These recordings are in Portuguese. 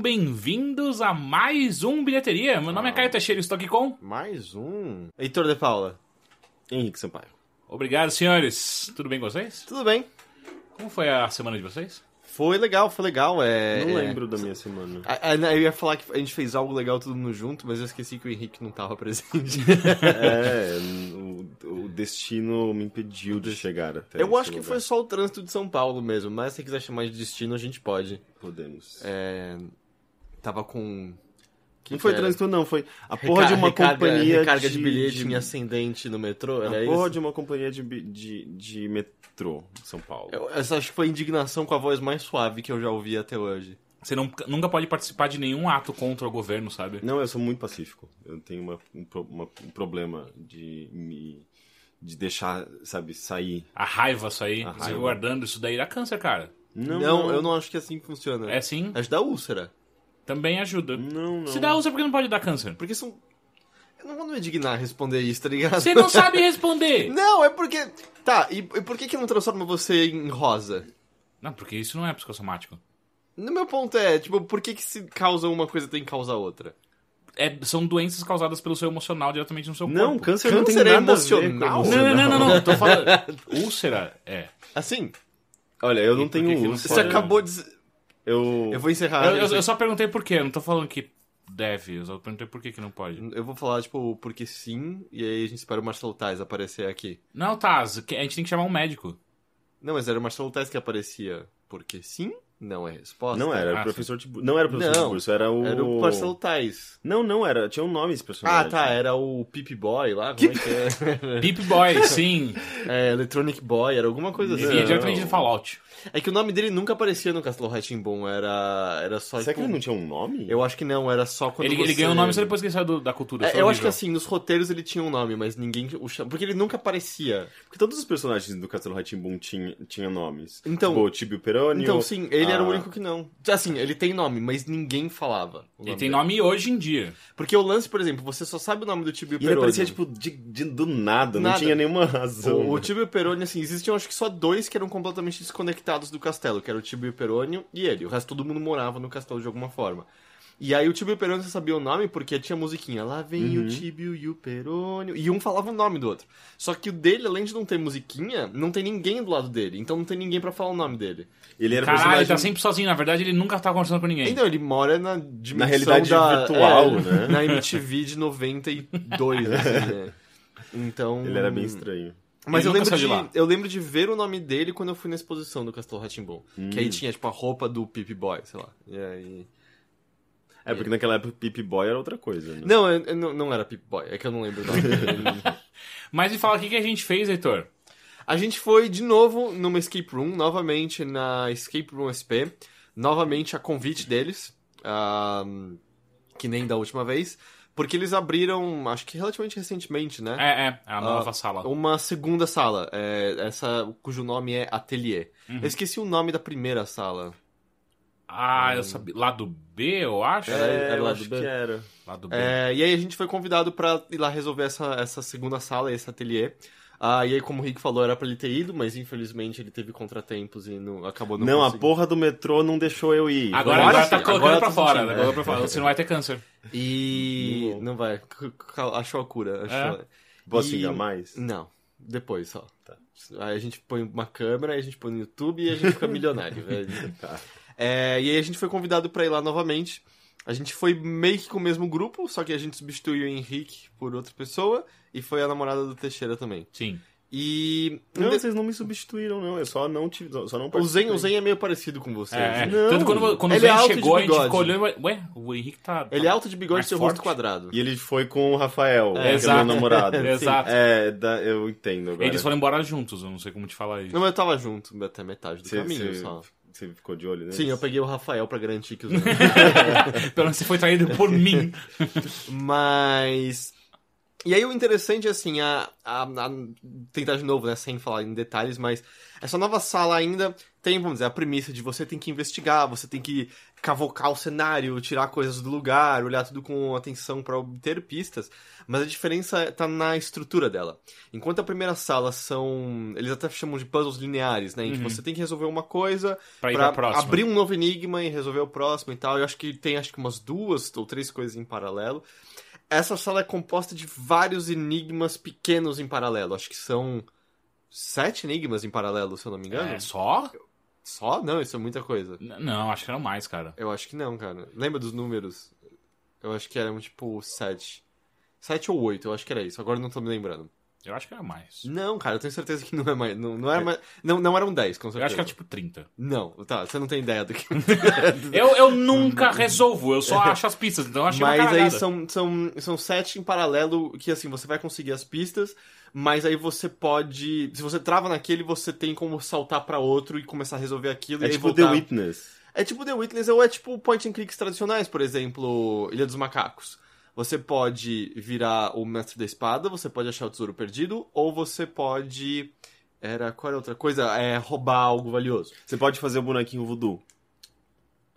sejam bem-vindos a mais um Bilheteria. Meu nome é Caio Teixeira e estou aqui com... Mais um. Heitor de Paula. Henrique Sampaio. Obrigado, senhores. Tudo bem com vocês? Tudo bem? Como foi a semana de vocês? Foi legal, foi legal. É, Não é- lembro da minha semana. A- a- Eu ia falar que a gente fez algo legal todo mundo junto, mas eu esqueci que o Henrique não tava presente. é, o, o destino me impediu de chegar até eu acho que lugar. foi só o trânsito de São Paulo mesmo, mas se você quiser chamar de destino, a gente pode. Podemos. É, Tava com. que não que foi era? trânsito, não. Foi a porra de uma Recarga- companhia recarga de, de bilhete em ascendente no metrô, era A isso? porra de uma companhia de, de, de metrô de São Paulo. Eu, essa acho que foi a indignação com a voz mais suave que eu já ouvi até hoje. Você não- nunca pode participar de nenhum ato contra o governo, sabe? Não, eu sou muito pacífico. Eu tenho uma, um, uma- um problema de me. de deixar, sabe, sair. A raiva, isso aí, A raiva. guardando isso daí dá câncer, cara. Não, eu não acho que é assim que funciona. É sim, Acho da úlcera. Também ajuda. Não, não. Se dá úlcera, por que não pode dar câncer? Porque são. Eu não vou me dignar a responder isso, tá ligado? Você não sabe responder! Não, é porque. Tá, e, e por que que não transforma você em rosa? Não, porque isso não é psicossomático. No meu ponto é, tipo, por que que se causa uma coisa tem que causar outra? É- são doenças causadas pelo seu emocional diretamente no seu Não, corpo. câncer, não tem Câncer é nada com emocional? Não, não, não, não, não. Tô falando. Úlcera é. Assim, Olha, eu não tenho não você pode? acabou de. Eu... Eu vou encerrar. Eu, eu- eu só perguntei por quê, eu não tô falando que deve, eu só perguntei por que, que não pode. Eu vou falar, tipo, porque sim, e aí a gente espera o Marcelo Tais aparecer aqui. Não, Taz, que- a gente tem que chamar um médico. Não, mas era o Marcelo Tais que aparecia. Porque sim, não é resposta. Não era, era Ah, o professor de... Não era o professor Não, de curso, era o... Era o Marcelo Tais. Não, não, era. Tinha um nome esse Ah, personagem. tá, era o Pip Boy lá, como é que é? Pip Boy, sim. é? Electronic Boy, era alguma coisa assim. vinha diretamente do Fallout. É que o nome dele nunca aparecia no Castelo Ratimbun, era, era só, Será tipo... que ele não tinha um nome? Eu acho que não, era só quando Ele, você... ele ganhou o nome só depois que ele saiu do- da cultura. É, eu acho que assim, nos roteiros ele tinha um nome, mas ninguém o chama... Porque ele nunca aparecia. Porque todos os personagens do Castelo Ratimbun tinham tinha nomes. Então- Tipo, o Tibio Peroni. Então, sim, ele era o a- único que não. Assim, ele tem nome, mas ninguém falava. Ele tem dele. nome hoje em dia. Porque o lance, por exemplo, você só sabe o nome do Tibio E ele Peroni. aparecia, tipo, de, de- do nada, não Nada. tinha nenhuma razão. O, o? Tibio Peroni, assim, existiam acho que só dois que eram completamente desconectados do castelo, que era o Tibio Peroni e ele. O resto todo mundo morava no castelo de alguma forma. E aí o Tibio Peroni você sabia o nome porque tinha musiquinha. Lá vem Uhum. o Tibio e o Peroni. E um falava o nome do outro. Só que o dele, além de não ter musiquinha, não tem ninguém do lado dele. Então não tem ninguém pra falar o nome dele. Ele era Caralho, ele personagem... tá sempre sozinho. Na verdade, ele nunca tá conversando com ninguém. Então ele mora na dimensão Na realidade da, virtual, é, né? Na MTV de 92, assim, né? Então... Ele era bem estranho. Mas eu lembro, de, de eu lembro de ver o nome dele quando eu fui na exposição do Castelo Ratimbun. Que aí Hum. tinha, tipo, a roupa do Pip Boy, sei lá. E aí... É, porque naquela época o Pip Boy era outra coisa, né? Não, eu- eu não, não era Pip Boy, é que eu não lembro o nome dele. Mas me fala, o que, que a gente fez, Heitor? A gente foi de novo numa escape room, novamente na Escape Room SP. Novamente a convite deles, ahm, que nem da última vez. Porque eles abriram, acho que relativamente recentemente, né? É, é, a nova Ah, sala. Uma segunda sala, é, essa cujo nome é Atelier. Uhum. Eu esqueci o nome da primeira sala. Ah, eu sabia. Lado B, eu acho? Era- É, era lá acho do B? que era. Lado B. É, e aí a gente foi convidado pra ir lá resolver essa, essa segunda sala, esse ateliê. Ah, e aí, como o Rick falou, era pra ele ter ido, mas infelizmente ele teve contratempos e não, acabou não Não, a porra do metrô não deixou eu ir. Agora, agora agora tá agora colocando eu pra tô fora. né? é. Colocou pra fora. Você não vai ter câncer. E... Não. Não vai. Achou a cura. Achou... Posso E- mais? Não. Depois só. Tá. Aí a gente põe uma câmera, aí a gente põe no YouTube e a gente fica milionário, velho. Tá. É, e aí a gente foi convidado pra ir lá novamente. A gente foi meio que com o mesmo grupo, só que a gente substituiu o Henrique por outra pessoa e foi a namorada do Teixeira também. Sim. E Não, vocês não me substituíram, não. Eu só não tive. Só não o Zen, o Zen é meio parecido com você. É, é. assim. Não. Tanto quando, quando o Ele é Zen de chegou, a gente ficou olhando. Ué, o Henrique tá. Ele é alto de bigode e seu forte? rosto quadrado. E ele foi com o Rafael, É, que é meu namorado. Exato. É, da, eu entendo agora. Eles foram embora juntos, eu não sei como te falar isso. Não, mas eu tava junto até metade do Você- caminho você- só. Você ficou de olho neles? Sim, eu peguei o Rafael pra garantir que os. Pelo menos você foi traído por mim. Mas. E aí o interessante é assim, a, a- a- tentar de novo, né, sem falar em detalhes, mas essa nova sala ainda tem, vamos dizer, a premissa de você tem que investigar, você tem que cavocar o cenário, tirar coisas do lugar, olhar tudo com atenção para obter pistas, mas a diferença tá na estrutura dela. Enquanto a primeira sala são, eles até chamam de puzzles lineares, né, em que você tem que resolver uma coisa Uhum. Próxima. abrir um novo enigma e resolver o próximo e tal. Eu acho que tem acho que umas duas ou três coisas em paralelo. Essa sala é composta de vários enigmas pequenos em paralelo. Acho que são sete enigmas em paralelo, se eu não me engano. É, só? Só? Não, isso é muita coisa. N- Não, acho que eram mais, cara. Eu acho que não, cara. Lembra dos números? Eu acho que eram tipo sete. Sete ou oito, eu acho que era isso. Agora eu não tô me lembrando. Eu acho que era mais. Não, cara, eu tenho certeza que não é mais. Não, não, era mais, não, não eram dez, com Eu certeza. acho que era tipo 30. Não, tá, você não tem ideia do que. Eu, eu nunca resolvo, eu só acho as pistas, então eu achei uma Mas aí caralhada. são, são, são sete em paralelo que, assim, você vai conseguir as pistas, mas aí você pode... Se você trava naquele, você tem como saltar pra outro e começar a resolver aquilo. É e aí tipo voltar. The Witness. É tipo The Witness ou é tipo point and clicks tradicionais, por exemplo, Ilha dos Macacos. Você pode virar o mestre da espada, você pode achar o tesouro perdido, ou você pode... Era... Qual era outra coisa? É roubar algo valioso. Você pode fazer o bonequinho voodoo.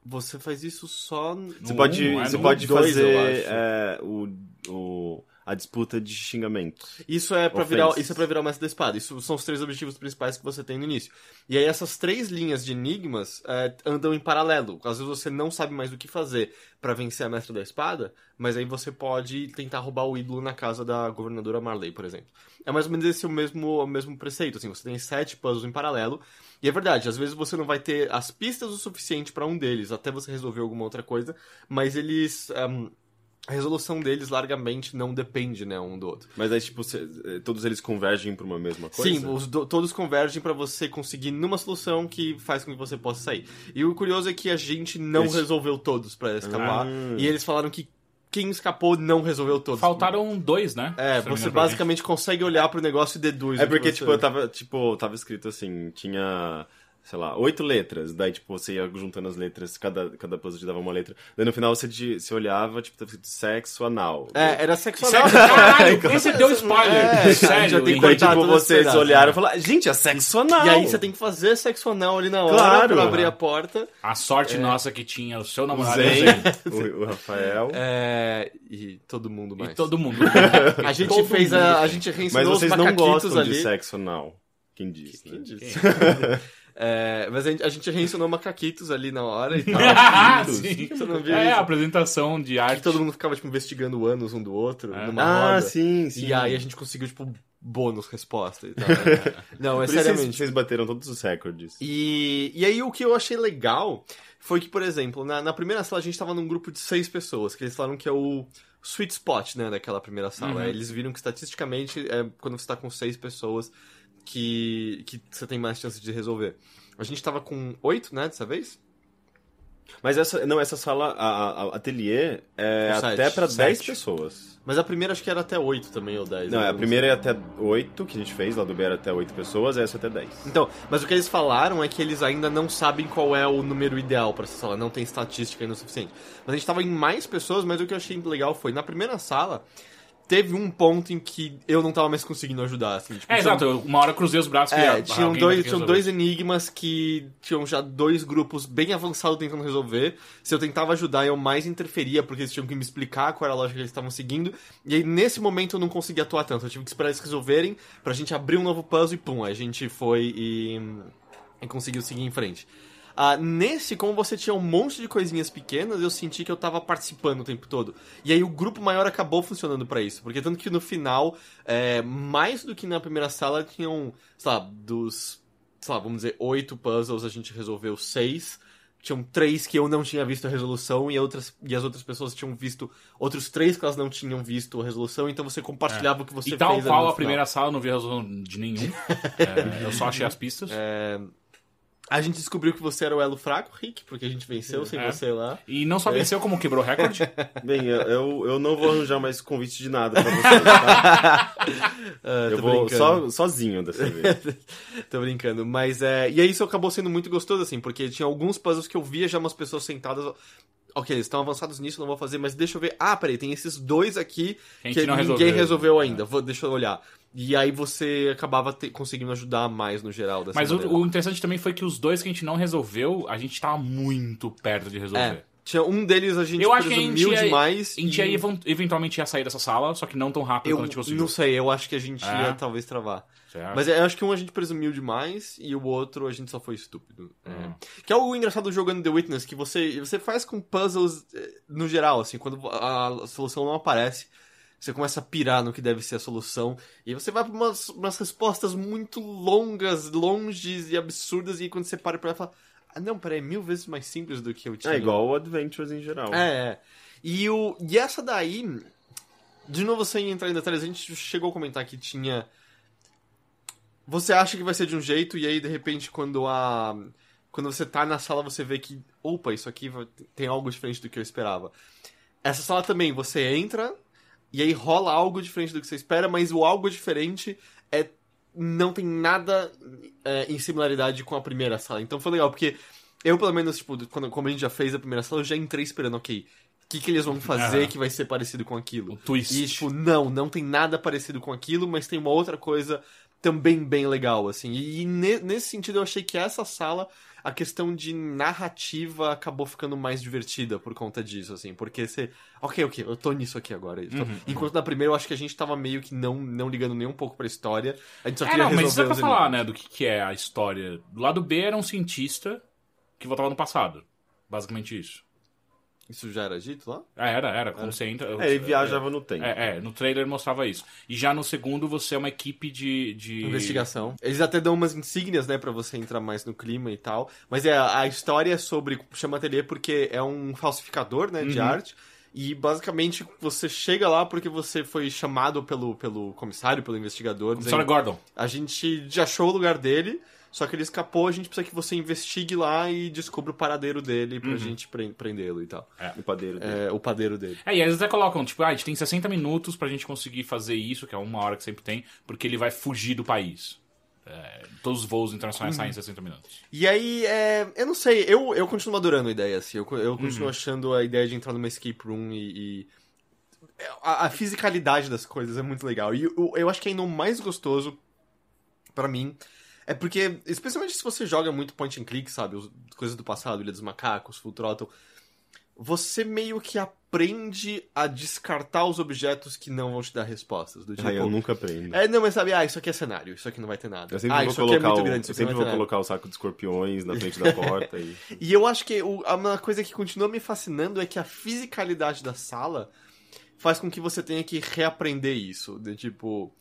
Você faz isso só... Você No pode, um, é você no pode dois, eu fazer acho. é, o, o, a disputa de xingamento. Isso é para virar, isso é para virar o mestre da espada. Isso são os três objetivos principais que você tem no início. E aí essas três linhas de enigmas é, andam em paralelo. Às vezes você não sabe mais o que fazer para vencer a mestre da espada, mas aí você pode tentar roubar o ídolo na casa da governadora Marley, por exemplo. É mais ou menos esse o mesmo, o mesmo preceito, assim, você tem sete puzzles em paralelo. E é verdade, às vezes você não vai ter as pistas o suficiente para um deles, até você resolver alguma outra coisa, mas eles ehm, a resolução deles largamente não depende, né, um do outro. Mas aí, tipo, cê- eh, todos eles convergem pra uma mesma coisa? Sim, os do- todos convergem pra você conseguir numa solução que faz com que você possa sair. E o curioso é que a gente não Eles- resolveu todos pra escapar. Ah. E eles falaram que quem escapou não resolveu todos. Faltaram dois, né? É, Se você basicamente consegue olhar pro negócio e deduz. É porque, você- tipo, eu tava, tipo, tava escrito assim, tinha, sei lá, oito letras. Daí, tipo, você ia juntando as letras, cada, cada puzzle te dava uma letra. Daí no final você, de- você olhava, tipo, tava escrito sexo anal. É, era sexual. Sério? Caralho, esse deu spoiler. É, Sério. já tem hein? Daí, tipo, vocês pedaço, olharam né? e falaram, gente, é sexo anal! E aí você tem que fazer sexo anal ali na hora Claro. pra abrir a porta. A sorte nossa que tinha o seu namorado Zen, Zen. o, o Rafael. É, e todo mundo mais. E todo mundo. A gente Todo fez mundo. a. A gente Mas reensinou os vocês não macaquitos gostam ali. de sexo anal. Quem diz, né? Quem disse? É, mas a gente, a gente reensinou macaquitos ali na hora e tal. Ah, sim. Você não viu É, isso? a apresentação de Que arte. todo mundo ficava, tipo, investigando o ânus um do outro, É. numa Ah, roda. sim, sim. E aí a gente conseguiu, tipo, bônus resposta e tal. Não, é seriamente. vocês bateram todos os recordes. E, e aí o que eu achei legal foi que, por exemplo, na, na primeira sala a gente tava num grupo de seis pessoas, que eles falaram que é o sweet spot, né, daquela primeira sala. Uhum. Eles viram que estatisticamente é quando você tá com seis pessoas que, que você tem mais chance de resolver. A gente tava com oito, né, dessa vez? Mas essa, não, essa sala, a, a, ateliê, é até pra 10 Sete. pessoas. Mas a primeira acho que era até oito também, ou dez. Não, eu a primeira é até 8, que a gente fez, lá do B era até 8 pessoas, essa até 10. Então, mas o que eles falaram é que eles ainda não sabem qual é o número ideal pra essa sala, não tem estatística ainda o suficiente. Mas a gente tava em mais pessoas, mas o que eu achei legal foi, na primeira sala, teve um ponto em que eu não tava mais conseguindo ajudar, assim. Tipo, É, tinham- exato. Uma hora eu cruzei os braços É, ah, tinham dois, tinham dois enigmas que tinham já dois grupos bem avançados tentando resolver. Se eu tentava ajudar, eu mais interferia, porque eles tinham que me explicar qual era a lógica que eles estavam seguindo. E aí, nesse momento, eu não conseguia atuar tanto. Eu tive que esperar eles resolverem pra gente abrir um novo puzzle e pum, a gente foi e, e conseguiu seguir em frente. Ah, nesse, como você tinha um monte de coisinhas pequenas, eu senti que eu tava participando o tempo todo. E aí o grupo maior acabou funcionando pra isso. Porque tanto que no final, é, mais do que na primeira sala, tinham, sei lá, dos, sei lá, vamos dizer, oito puzzles, a gente resolveu seis. Tinham três que eu não tinha visto a resolução e, outras, e as outras pessoas tinham visto outros três que elas não tinham visto a resolução, então você compartilhava o que você E tal fez ali qual a primeira sala, eu não vi a resolução de nenhum. É, eu só achei as pistas. A gente descobriu que você era o elo fraco, Rick, porque a gente venceu sem É. você lá. E não só venceu, como quebrou recorde. Bem, eu, eu, não vou arranjar mais convite de nada pra vocês, tá? Ah, Eu vou só, sozinho dessa vez. Tô brincando. Mas é. E aí isso acabou sendo muito gostoso, assim, porque tinha alguns puzzles que eu via já umas pessoas sentadas. Ok, eles estão avançados nisso, não vou fazer, mas deixa eu ver. Ah, peraí, tem esses dois aqui Que ninguém resolveu. resolveu ainda. Vou, deixa eu olhar. E aí você acabava te- conseguindo ajudar mais no geral dessa Mas o, o interessante também foi que os dois que a gente não resolveu, a gente tava muito perto de resolver. É, tinha um deles a gente Eu acho que a gente ia- demais. A gente e ia event- eventualmente ia sair dessa sala, só que não tão rápido eu quanto a gente conseguiu. não sei, eu acho que a gente É? ia talvez travar. Certo? Mas eu acho que um a gente presumiu demais e o outro a gente só foi estúpido. É. Hum. Que é o engraçado jogando The Witness, que você, você faz com puzzles eh, no geral, assim, quando a solução não aparece, você começa a pirar no que deve ser a solução, e você vai pra umas, umas respostas muito longas, longes e absurdas, e quando você para pra ela, fala, ah não, peraí, mil vezes mais simples do que eu tinha. É igual o Adventures em geral. É, é. E, o, e essa daí, de novo sem entrar em detalhes, a gente chegou a comentar que tinha. Você acha que vai ser de um jeito, e aí de repente quando a. Quando você tá na sala, você vê que. Opa, isso aqui tem algo diferente do que eu esperava. Essa sala também, você entra, e aí rola algo diferente do que você espera, mas o algo diferente é. Não tem nada é, em similaridade com a primeira sala. Então foi legal, porque eu, pelo menos, tipo, quando, como a gente já fez a primeira sala, eu já entrei esperando, ok, o que, que eles vão fazer Aham. que vai ser parecido com O aquilo? twist. E, tipo, não, não tem nada parecido com aquilo, mas tem uma outra coisa também bem legal, assim. E, e ne- nesse sentido, eu achei que essa sala, a questão de narrativa acabou ficando mais divertida por conta disso, assim. Porque você. Ok, ok, eu tô nisso aqui agora. tô- Uhum, Enquanto na primeira eu acho que a gente tava meio que não, não ligando nem um pouco pra história. A gente só É, queria não, mas resolver isso é pra falar, né, do que, que é a história. Do lado B era um cientista que voltava no passado. Basicamente isso. Isso já era dito lá? É, era, era. Quando você entra. É, ele viajava no tempo. É, é, no trailer mostrava isso. E já no segundo você é uma equipe de. de... Investigação. Eles até dão umas insígnias, né, pra você entrar mais no clima e tal. Mas é, a história é sobre. Chama ateliê porque é um falsificador, né, de Uhum. arte. E basicamente você chega lá porque você foi chamado pelo, pelo comissário, pelo investigador. Comissário dizendo, Gordon. a gente já achou o lugar dele, só que ele escapou, a gente precisa que você investigue lá e descubra o paradeiro dele pra gente pre- prendê-lo e tal. O padeiro dele. É, o padeiro dele. É, e eles até colocam, tipo, ah, a gente tem 60 minutos pra gente conseguir fazer isso, que é uma hora que sempre tem, porque ele vai fugir do país. É, todos os voos internacionais saem em 60 minutos. E aí, é, eu não sei, eu, eu continuo adorando a ideia, assim. Eu, eu Uhum. continuo achando a ideia de entrar numa escape room e. e- a, a fisicalidade das coisas é muito legal. E eu, eu acho que ainda o mais gostoso, pra mim, é porque, especialmente se você joga muito point and click, sabe? Os- coisas do passado, Ilha dos Macacos, Full Throttle. Você meio que aprende a descartar os objetos que não vão te dar respostas. Do tipo, Ai, eu nunca aprendo. é, não, mas sabe, ah, isso aqui é cenário, isso aqui não vai ter nada. Eu sempre ah, vou isso aqui é colocar, muito o, grande, isso eu sempre vou colocar o saco de escorpiões na frente da porta e... E eu acho que o- uma coisa que continua me fascinando é que a fisicalidade da sala faz com que você tenha que reaprender isso. De tipo.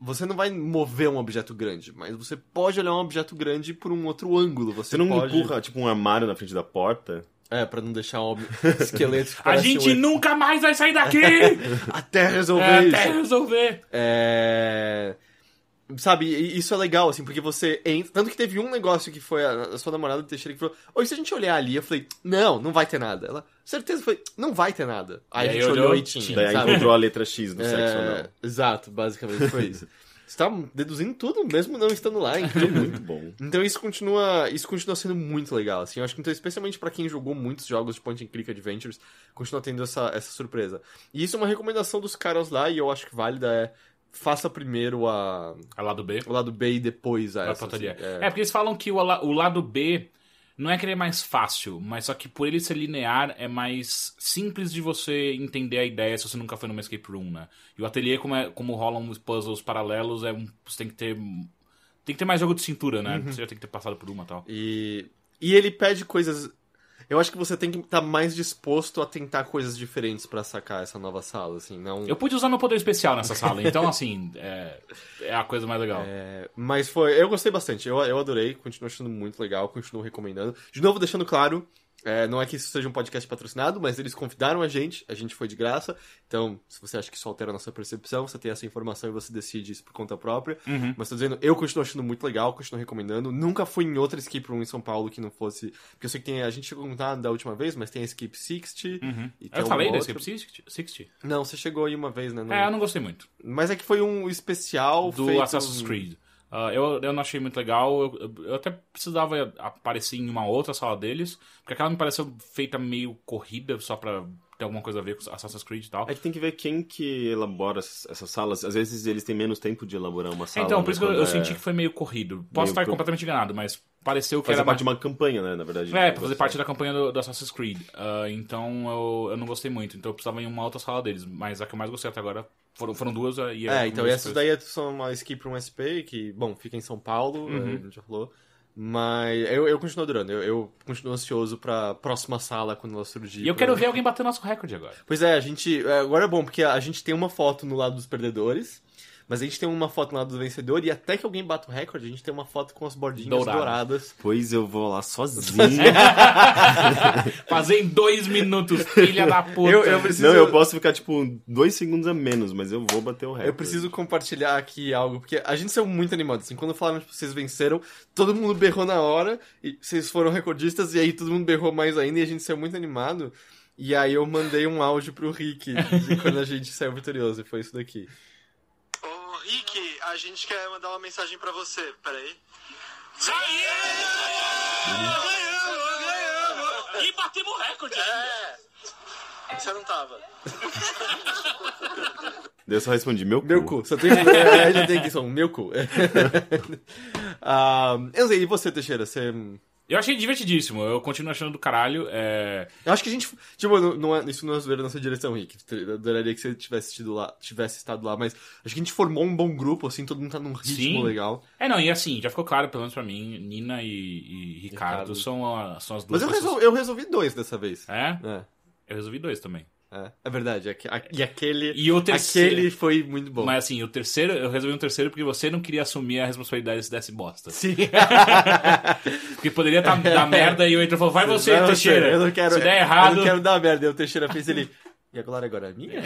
Você não vai mover um objeto grande, mas você pode olhar um objeto grande por um outro ângulo. Você, Você não pode... empurra, tipo, um armário na frente da porta? É, pra não deixar um esqueleto. que A gente um- nunca mais vai sair daqui! Até resolver é, isso. até resolver. É. Sabe, isso é legal, assim, porque você entra. Tanto que teve um negócio que foi a, a sua namorada Teixeira que falou: Oi, se a gente olhar ali, eu falei, não, não vai ter nada. Ela, certeza, foi, não vai ter nada. Aí a gente olhou, e tinha. Daí sabe? encontrou a letra X do sexo É, anal. Exato, basicamente foi isso. Você tá deduzindo tudo, mesmo não estando lá, incrível. Muito bom. Então isso continua, isso continua sendo muito legal, assim. Eu acho que então, especialmente pra quem jogou muitos jogos de point and click adventures, continua tendo essa, essa surpresa. E isso é uma recomendação dos caras lá e eu acho que válida é faça primeiro a A lado B. o lado B e depois a Vai essa. assim, É. porque eles falam que o, o lado B não é que ele é mais fácil, mas só que por ele ser linear é mais simples de você entender a ideia se você nunca foi numa escape room, né? E o ateliê, como, é, como rolam os puzzles paralelos, é um, você tem que ter. Tem que ter mais jogo de cintura, né? Você já tem que ter passado por uma e tal. E, e ele pede coisas. Eu acho que você tem que estar mais disposto a tentar coisas diferentes pra sacar essa nova sala, assim, não. Eu pude usar meu poder especial nessa sala, então assim, é, é a coisa mais legal. É, mas foi. Eu gostei bastante, eu, eu adorei, continuo achando muito legal, continuo recomendando. De novo, deixando claro, é, não é que isso seja um podcast patrocinado, mas eles convidaram a gente, a gente foi de graça. Então, se você acha que isso altera a nossa percepção, você tem essa informação e você decide isso por conta própria. Uhum. Mas tô dizendo, eu continuo achando muito legal, continuo recomendando. Nunca fui em outra escape room em São Paulo que não fosse. Porque eu sei que tem. A gente chegou a contar da última vez, mas tem a Escape 60. Uhum. E Eu falei da Escape 60? 60? Não, você chegou aí uma vez, né? no- É, eu não gostei muito. Mas é que foi um especial do feito... Assassin's Creed. Ah, eu, eu não achei muito legal. Eu, eu- até precisava aparecer em uma outra sala deles, porque aquela me pareceu feita meio corrida, só pra tem alguma coisa a ver com Assassin's Creed e tal. É que tem que ver quem que elabora essas salas. Às vezes eles têm menos tempo de elaborar uma sala. então, né, por isso que eu, é- senti que foi meio corrido. Posso Meio estar completamente enganado, mas pareceu que Fazer era parte de uma campanha, né, na verdade. É, pra fazer parte da campanha do, do Assassin's Creed. Ah, então eu, eu não gostei muito. Então eu precisava ir em uma outra sala deles. Mas a que eu mais gostei até agora foram, foram duas ah, e É, é então essas daí são uma Escape Room SP, que, bom, fica em São Paulo, Uhum. é, a gente já falou. Mas eu, eu continuo adorando, eu, eu continuo ansioso pra próxima sala quando ela surgir. E eu pra- quero ver alguém bater nosso recorde agora. Pois é, a gente. é, Agora é bom, porque a gente tem uma foto no lado dos perdedores, mas a gente tem uma foto lado do vencedor, e até que alguém bata o recorde, a gente tem uma foto com as bordinhas Douradas. douradas. Pois eu vou lá sozinho. Fazer em dois minutos, filha da puta. Eu- eu preciso- Não, eu posso ficar, tipo, dois segundos a menos, mas eu vou bater o recorde. Eu preciso compartilhar aqui algo, porque a gente saiu muito animado. Assim, quando falaram que vocês venceram, todo mundo berrou na hora, e vocês foram recordistas, e aí todo mundo berrou mais ainda, e a gente saiu muito animado. E aí eu mandei um áudio pro Rick de quando a gente saiu vitorioso, e foi isso daqui. Ô, Rick, a gente quer mandar uma mensagem pra você. Peraí. Ganhamos! Ganhamos! E batemos o recorde! É! Você não tava. Eu só respondi, meu cu. Meu cu, só tem. é, já tem aqui só um meu cu. Ah, eu sei, e você, Teixeira? Você. Eu achei divertidíssimo. Eu continuo achando do caralho. É... Eu acho que a gente. Tipo, não, não é, isso não é zoeira na sua direção, Rick. Eu adoraria que você tivesse, tido lá, tivesse estado lá, mas acho que a gente formou um bom grupo, assim, todo mundo tá num ritmo Sim. legal. é, não, e assim, já ficou claro, pelo menos pra mim, Nina e, e Ricardo, Ricardo. São, a- são as duas Mas eu pessoas... resolvi, eu resolvi dois dessa vez. É? É, Eu resolvi dois também. É, é verdade. a- E aquele. E o terceiro- Aquele foi muito bom. Mas assim, o terceiro, eu resolvi um terceiro porque você não queria assumir a responsabilidade desse bosta. Sim. Porque poderia estar dar merda e o Heitor falou, vai você, Vai Teixeira. Eu não quero. Se der errado. Eu não quero dar merda. E o Teixeira fez ele. E a Glória agora é minha?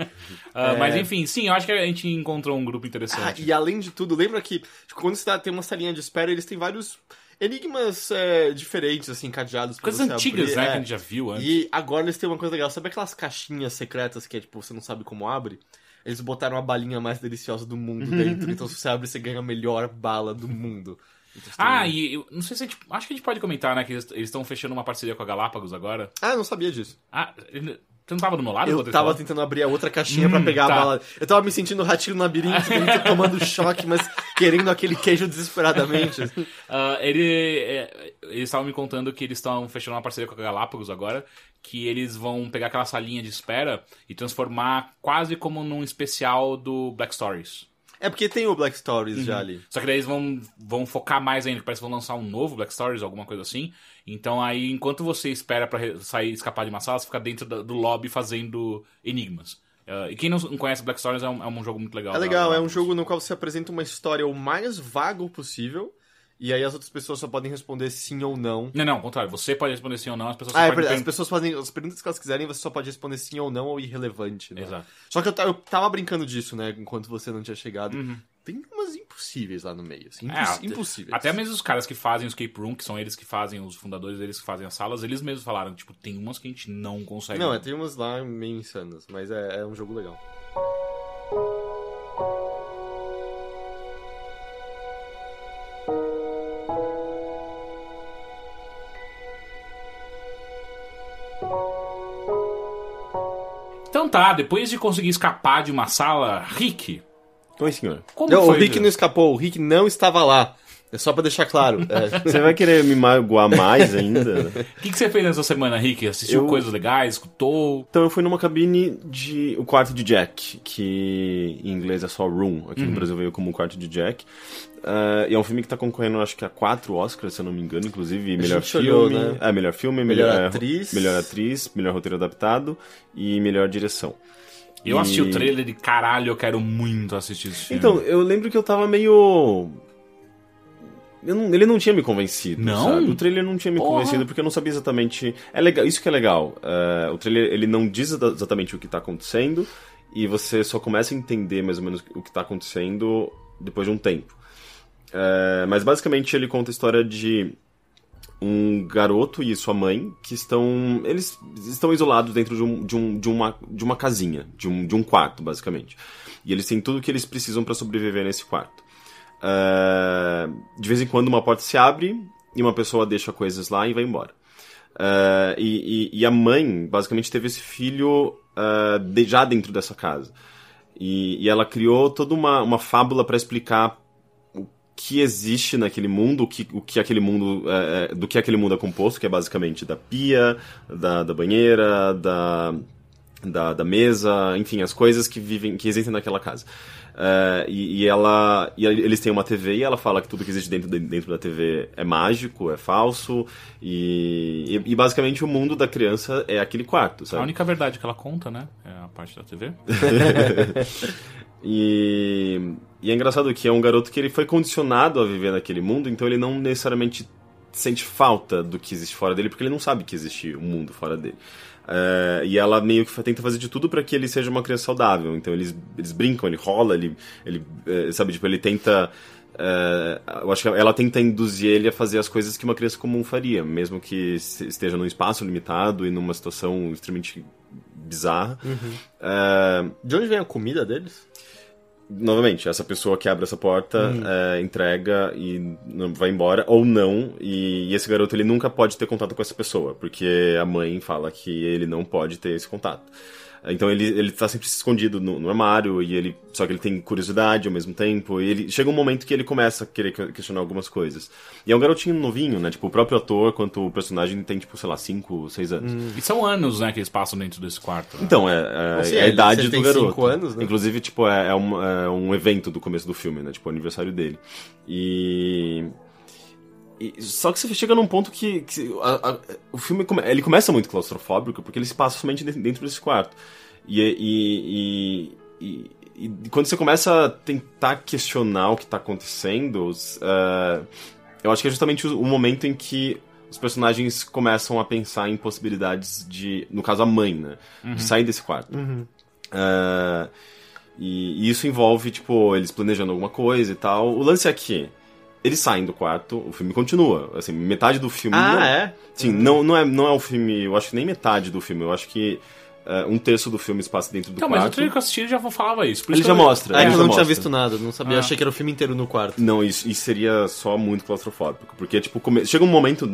Ah, Mas É. enfim, sim, eu acho que a gente encontrou um grupo Ah, interessante. e além de tudo, lembra que quando você tá, tem uma salinha de espera, eles têm vários enigmas é, diferentes, assim, cadeados Coisas antigas, abrir, né, é. que a gente já viu antes. E agora eles têm uma coisa legal. Sabe aquelas caixinhas secretas que é tipo, você não sabe como abre? Eles botaram a balinha mais deliciosa do mundo dentro. então se você abre, você ganha a melhor bala do mundo. Então, Ah, e eu não sei se a gente. Acho que a gente pode comentar, né? Que eles estão fechando uma parceria com a Galápagos agora. Ah, eu não sabia disso. Ah, você não tava do meu lado? Eu tava tentando abrir a outra caixinha pra Hum, pegar tá. a bala. Eu tava me sentindo ratinho no labirinto, tomando choque, mas querendo aquele queijo desesperadamente. Ah, ele, é, eles estavam me contando que eles estão fechando uma parceria com a Galápagos agora, que eles vão pegar aquela salinha de espera e transformar quase como num especial do Black Stories. É porque tem o Black Stories já ali. Só que daí eles vão, vão focar mais ainda, parece que vão lançar um novo Black Stories, alguma coisa assim. Então aí, enquanto você espera pra re- sair, escapar de uma sala, você fica dentro do lobby fazendo enigmas. Ah, e quem não, conhece Black Stories é um, é um jogo muito legal. É legal, é um jogo no qual você apresenta uma história o mais vago possível. E aí as outras pessoas só podem responder sim ou não. Não, não, ao contrário. Você pode responder sim ou não, as pessoas só Ah, é verdade. As perguntar- pessoas fazem as perguntas que elas quiserem, você só pode responder sim ou não ou irrelevante. Né? Exato. Só que eu, eu tava brincando disso, né? Enquanto você não tinha chegado. Uhum. Tem umas impossíveis lá no meio. Assim, É, imposs- até- impossíveis. Até mesmo os caras que fazem o escape room, que são eles que fazem, os fundadores, eles que fazem as salas, eles mesmos falaram, tipo, tem umas que a gente não consegue. Não, é, tem umas lá meio insanas, mas é, é um jogo legal. Então tá, depois de conseguir escapar de uma sala, Rick, Oi, senhor. como Não, o foi? Rick não escapou, o Rick não estava lá. É só pra deixar claro. É. Você vai querer me magoar mais ainda? O que, que você fez nessa semana, Rick? Assistiu Eu- coisas legais, escutou? Então eu fui numa cabine de. O quarto de Jack, que em inglês é só Room, aqui no Brasil veio como o quarto de Jack. Ah, e é um filme que tá concorrendo, acho que a quatro Oscars, se eu não me engano, inclusive. melhor filme. olhou, né? É, melhor filme, Melhor melhor, atriz. Melhor atriz, melhor roteiro adaptado e melhor direção. Eu E- assisti o trailer de caralho, eu quero muito assistir esse filme. Então, eu lembro que eu tava meio. eu não- ele não tinha me convencido. Não? sabe? O trailer não tinha me Porra. convencido porque eu não sabia exatamente. É legal, isso que é legal. é, o trailer ele não diz exa- exatamente o que tá acontecendo e você só começa a entender mais ou menos o que tá acontecendo depois de um tempo. É, mas basicamente ele conta a história de um garoto e sua mãe que estão eles estão isolados dentro de, um, de, um, de, uma, de uma casinha, de um, de um quarto, basicamente. E eles têm tudo que eles precisam para sobreviver nesse quarto. É, de vez em quando uma porta se abre e uma pessoa deixa coisas lá e vai embora. Uh, e, e, e, a mãe, basicamente, teve esse filho uh, de, já dentro dessa casa. E, e ela criou toda uma, uma fábula para explicar o que existe naquele mundo, o que, o que aquele mundo, uh, do que aquele mundo é composto, que é basicamente da pia, da, da banheira, da, da, da mesa, enfim, as coisas que vivem, que existem naquela casa. Uh, e, e, ela e eles têm uma TV e ela fala que tudo que existe dentro, dentro da TV é mágico, é falso e, e, e, basicamente o mundo da criança é aquele quarto, sabe? A única verdade que ela conta, né? É a parte da TV. e, e é engraçado que é um garoto que ele foi condicionado a viver naquele mundo, então ele não necessariamente sente falta do que existe fora dele, porque ele não sabe que existe um mundo fora dele. Uh, e ela meio que tenta fazer de tudo para que ele seja uma criança saudável. Então eles, eles brincam, ele rola, ele, ele uh, sabe, tipo, ele tenta. Uh, eu acho que ela tenta induzir ele a fazer as coisas que uma criança comum faria, mesmo que esteja num espaço limitado e numa situação extremamente bizarra. Uhum. de onde vem a comida deles? Novamente, essa pessoa que abre essa porta hum. é, entrega e vai embora, ou não, e, e, esse garoto ele nunca pode ter contato com essa pessoa, porque a mãe fala que ele não pode ter esse contato. Então ele, ele tá sempre escondido no, no, armário, e ele. Só que ele tem curiosidade ao mesmo tempo. E ele chega um momento que ele começa a querer questionar algumas coisas. E é um garotinho novinho, né? Tipo, o próprio ator, quanto o personagem tem, tipo, sei lá, 5, 6 anos. Hum. E são anos, né, que eles passam dentro desse quarto. Né? Então, é, é, seja, é a idade do garoto. Cinco anos, né? Inclusive, tipo, é, é, um, é um evento do começo do filme, né? Tipo, o aniversário dele. E. E, só que você chega num ponto que, que a, a, o filme come, ele começa muito claustrofóbico porque ele se passa somente dentro desse quarto. E, e, e, e quando você começa a tentar questionar o que está acontecendo, uh, eu acho que é justamente o, o, momento em que os personagens começam a pensar em possibilidades de, no caso a mãe, né, uhum. de sair desse quarto. Uhum. Uh, e, e, isso envolve, tipo, eles planejando alguma coisa e tal. O lance é que eles saem do quarto, o filme continua. Assim, metade do filme. Ah, não, é? Sim, não, não, é, não é o filme. Eu acho que nem metade do filme. Eu acho que. Uh, um terço do filme se passa dentro do não, quarto. Não, mas o trailer que eu assisti já falava isso. ele já eu... mostra. É, ele eu já não mostra. tinha visto nada, não sabia. Ah. Achei que era o filme inteiro no quarto. Não, isso, isso seria só muito claustrofóbico. Porque, tipo, come... chega um momento,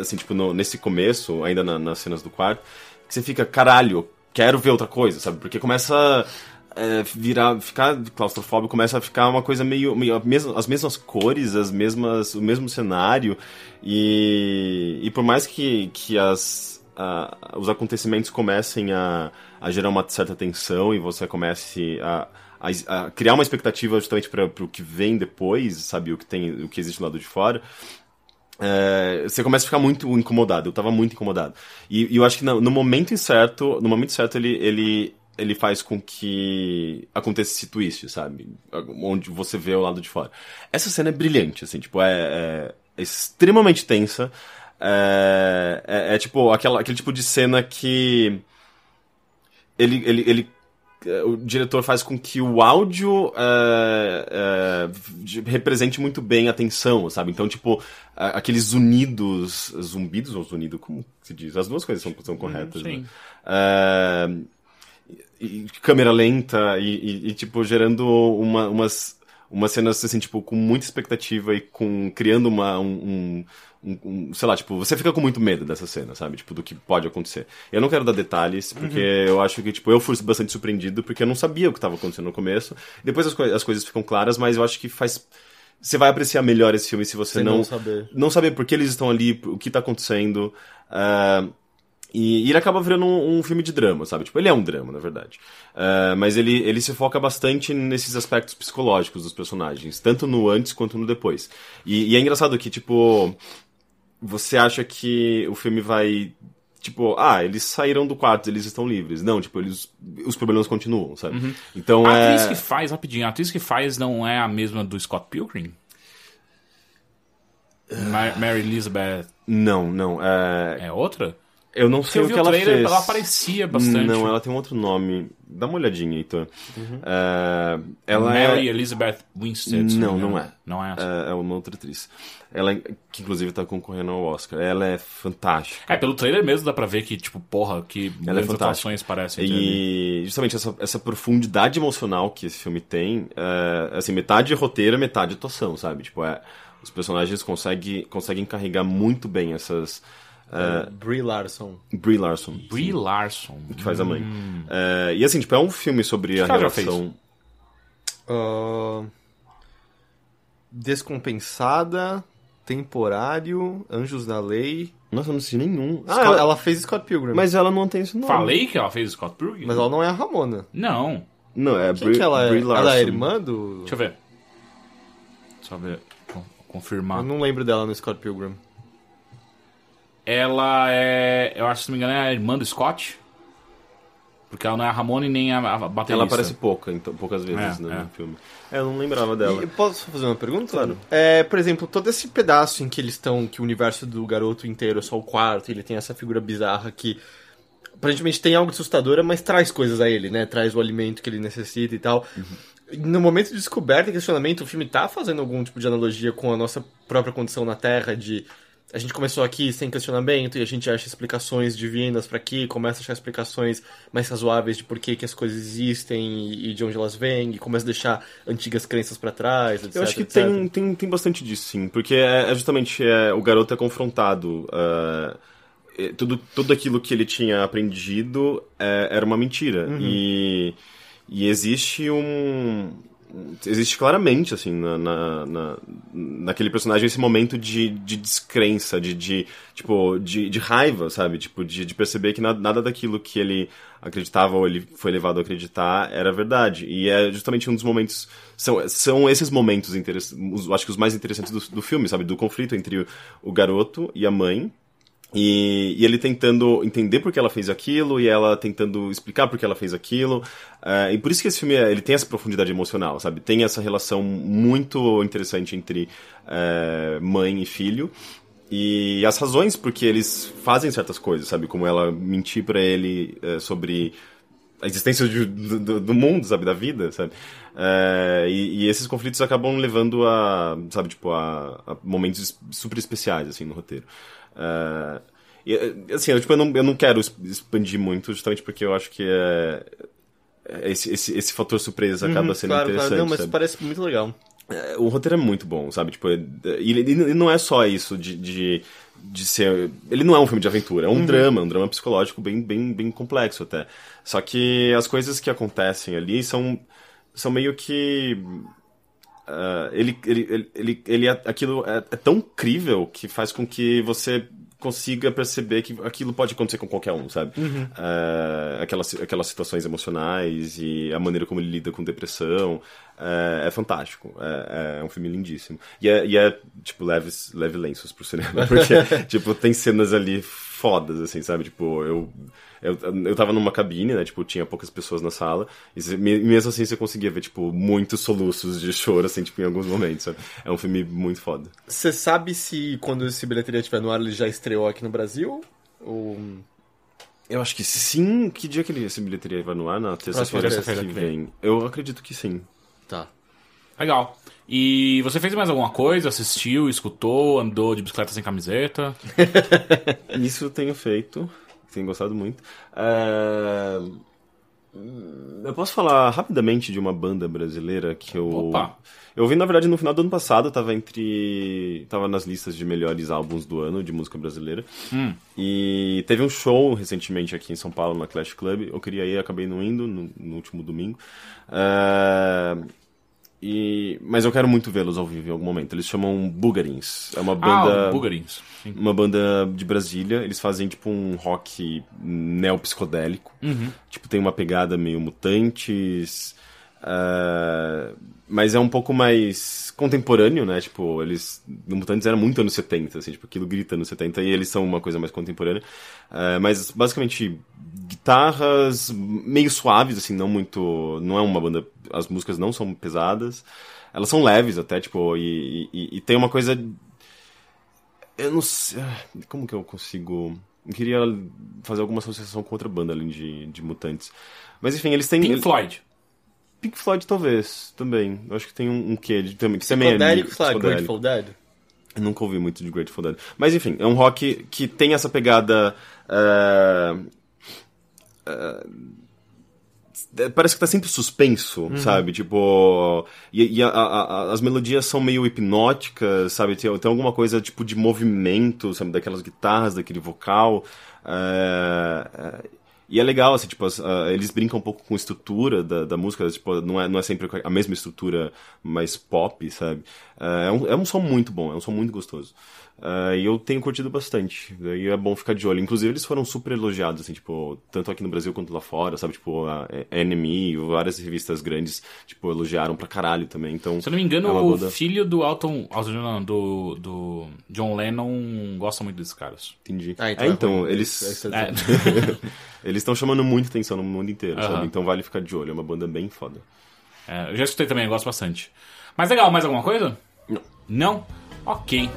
assim, tipo, no, nesse começo, ainda na, nas cenas do quarto, que você fica, caralho, quero ver outra coisa, sabe? Porque começa é, virar, ficar claustrofóbico, começa a ficar uma coisa meio, meio as mesmas cores, as mesmas, o mesmo cenário e, e por mais que, que as, os acontecimentos comecem a, a gerar uma certa tensão e você comece a, a, a criar uma expectativa justamente para o que vem depois, sabe, o que tem, o que existe do lado de fora, é, você começa a ficar muito incomodado. Eu tava muito incomodado. E, e eu acho que no, no, momento certo, no momento certo ele, ele ele faz com que aconteça esse twist, sabe? Onde você vê o lado de fora. Essa cena é brilhante, assim, tipo, é, é extremamente tensa. É, é, é, tipo aquela, aquele tipo de cena que ele, ele, ele o diretor faz com que o áudio é, é, represente muito bem a tensão, sabe? Então, tipo, aqueles unidos, zumbidos ou zunido, como se diz? As duas coisas são, são corretas, sim. né? É, e, câmera lenta e, e, tipo, gerando uma, umas, umas cenas, assim, tipo, com muita expectativa e com criando uma, um, um, um, sei lá, tipo, você fica com muito medo dessa cena, sabe? Tipo, do que pode acontecer. Eu não quero dar detalhes, porque uhum. eu acho que, tipo, eu fui bastante surpreendido, porque eu não sabia o que estava acontecendo no começo. Depois as, co as coisas ficam claras, mas eu acho que faz... Você vai apreciar melhor esse filme se você Sem não... Não saber. Não saber por que eles estão ali, o que está acontecendo. Uh, e, e, ele acaba virando um, um, filme de drama, sabe? Tipo, ele é um drama, na verdade. Uh, mas ele, ele se foca bastante nesses aspectos psicológicos dos personagens, tanto no antes quanto no depois. E, e é engraçado que, tipo, você acha que o filme vai tipo, ah, eles saíram do quarto, eles estão livres. Não, tipo, eles, os problemas continuam, sabe? Uhum. Então a é... atriz que faz, rapidinho, a atriz que faz não é a mesma do Scott Pilgrim? Mary Elizabeth. Não, não. É, é outra? Eu não sei o que ela trailer, fez. Ela aparecia bastante. Não, ela tem um outro nome. Dá uma olhadinha, Heitor. Uhum. Uh, ela Mary é... Elizabeth Winstead. Não, não é. Não é essa. É, é uma outra atriz. Ela, que inclusive tá concorrendo ao Oscar. Ela é fantástica. É, pelo trailer mesmo dá pra ver que, tipo, porra, que ela é atuações parecem. E justamente essa, essa profundidade emocional que esse filme tem, é, assim, metade roteiro, metade atuação, sabe? Tipo, é, os personagens conseguem, conseguem carregar muito bem essas É, Brie Larson. Brie Larson. Brie Larson. Que faz a mãe. É, e assim, tipo, é um filme sobre a que ela já relação. Ah, Descompensada, Temporário, Anjos da Lei. Nossa, eu não assisti nenhum. Ah, Scott- ela- ela fez Scott Pilgrim. Mas ela não tem esse nome. Falei que ela fez Scott Pilgrim? Mas ela não é a Ramona. Não. Não, é Quem Brie, que ela é? Brie Larson. Ela é irmã do... Deixa eu ver. Deixa eu ver. Con- Confirmar. Eu não lembro dela no Scott Pilgrim. Ela é. Eu acho que se não me engano é a irmã do Scott. Porque ela não é a Ramone nem a, a baterista. Ela aparece pouca, então, poucas vezes É, né, é. no filme. É, eu não lembrava dela. E posso fazer uma pergunta? Claro. É, por exemplo, todo esse pedaço em que eles estão, que o universo do garoto inteiro é só o quarto, e ele tem essa figura bizarra que aparentemente tem algo de assustadora, mas traz coisas a ele, né? Traz o alimento que ele necessita e tal. No momento de descoberta e questionamento, o filme tá fazendo algum tipo de analogia com a nossa própria condição na Terra, de a gente começou aqui sem questionamento e a gente acha explicações divinas pra aqui, começa a achar explicações mais razoáveis de por que, que as coisas existem e, de onde elas vêm, e começa a deixar antigas crenças pra trás, etc. Eu acho que etc. tem, tem, tem bastante disso, sim. Porque é, é justamente é, o garoto é confrontado. ah, é, tudo, tudo aquilo que ele tinha aprendido é, era uma mentira. E, e existe um. Existe claramente, assim, na, na, na- naquele personagem esse momento de, de descrença, de, de, tipo, de, de raiva, sabe? Tipo, de, de perceber que nada, nada daquilo que ele acreditava ou ele foi levado a acreditar era verdade. E é justamente um dos momentos. São, são esses momentos interessantes, acho que os mais interessantes do, do filme, sabe? Do conflito entre o, o garoto e a mãe. E, e ele tentando entender por que ela fez aquilo, e ela tentando explicar por que ela fez aquilo. Eh, e por isso que esse filme é- ele tem essa profundidade emocional, sabe? Tem essa relação muito interessante entre eh, mãe e filho. E as razões por que eles fazem certas coisas, sabe? Como ela mentir pra ele eh, sobre a existência de- do, do- do mundo, sabe? Da vida, sabe? Eh, e, e esses conflitos acabam levando a, sabe? Tipo, a, a momentos super especiais, assim, no roteiro. Eh, e, eh, assim, eu, tipo, eu, não, eu não quero expandir muito, justamente porque eu acho que é, é esse, esse, esse fator surpresa acaba Uhum, sendo claro, interessante, claro. Não, mas sabe? parece muito legal. É, O roteiro é muito bom, sabe? Tipo, é- ele, ele não é só isso de, de, de ser. Ele não é um filme de aventura, é um drama, um drama psicológico bem, bem, bem complexo até. Só que as coisas que acontecem ali são, são meio que. Ah, ele, ele, ele, ele, é- aquilo é, é tão crível que faz com que você consiga perceber que aquilo pode acontecer com qualquer um, sabe? Ah, aquelas, aquelas situações emocionais e a maneira como ele lida com depressão é, é fantástico. É, é um filme lindíssimo. E é, e é tipo, leve, leve lenços pro cinema, porque, tipo, tem cenas ali fodas, assim, sabe? Tipo, eu, eu, eu tava numa cabine, né? Tipo, tinha poucas pessoas na sala. E mesmo assim você conseguia ver, tipo, muitos soluços de choro, assim, tipo, em alguns momentos, sabe? É um filme muito foda. Você sabe se quando esse bilheteria estiver no ar ele já estreou aqui no Brasil? Ou... Eu acho que sim. Que dia que ele, esse bilheteria vai no ar? Na terça-feira que que vem. Eu acredito que sim. Tá. Legal. E você fez mais alguma coisa? Assistiu, escutou, andou de bicicleta sem camiseta? Isso eu tenho feito. Tenho gostado muito. É, Eu posso falar rapidamente de uma banda brasileira que eu. Opa. Eu ouvi, na verdade, no final do ano passado, tava entre. tava nas listas de melhores álbuns do ano de música brasileira. Hum. E teve um show recentemente aqui em São Paulo, na Clash Club. Eu queria ir, acabei não indo no, no último domingo. É, E... Mas eu quero muito vê-los ao vivo em algum momento. Eles chamam Bugarins. É uma banda. Ah, Bugarins. Sim. Uma banda de Brasília, eles fazem tipo um rock neopsicodélico. Tipo, tem uma pegada meio mutantes. ah, mas é um pouco mais contemporâneo, né? Tipo, eles. No Mutantes era muito anos 70, assim, tipo, aquilo grita anos 70 e eles são uma coisa mais contemporânea. Ah, mas basicamente guitarras meio suaves, assim, não muito. Não é uma banda. As músicas não são pesadas. Elas são leves até, tipo, e, e- e tem uma coisa eu não sei. Como que eu consigo. Eu queria fazer alguma associação com outra banda além de, de Mutantes. Mas enfim, eles têm. Pink eles- Floyd. Pink Floyd, também, também. Eu acho que tem um, um quê de, também, que também é psicodélico. Grateful Dead? Eu nunca ouvi muito de Grateful Dead. Mas enfim, é um rock que tem essa pegada. ah, Parece que tá sempre suspenso, sabe? Tipo. E, e a- a- a- as melodias são meio hipnóticas, sabe? Tem, tem alguma coisa tipo de movimento, sabe? Daquelas guitarras, daquele vocal. É, é, e é legal, assim, tipo, ah, eles brincam um pouco com a estrutura da, da música, tipo, não é, não é sempre a mesma estrutura mais pop, sabe? É, é um, é um som muito bom, é um som muito gostoso. Ah, e eu tenho curtido bastante. E é bom ficar de olho. Inclusive, eles foram super elogiados, assim, tipo, tanto aqui no Brasil quanto lá fora, sabe? Tipo, a NME, várias revistas grandes, tipo, elogiaram pra caralho também. Então, Se eu não me engano, é o banda- filho do Alton. Alton John, não, do, do John Lennon gosta muito desses caras. Entendi. Ah, é, então, eles. É que eu É. dizendo. Eles estão chamando muita atenção no mundo inteiro, sabe? Então vale ficar de olho. É uma banda bem foda. É, eu já escutei também, eu gosto bastante. Mas legal, mais alguma coisa? Não. Não? Ok.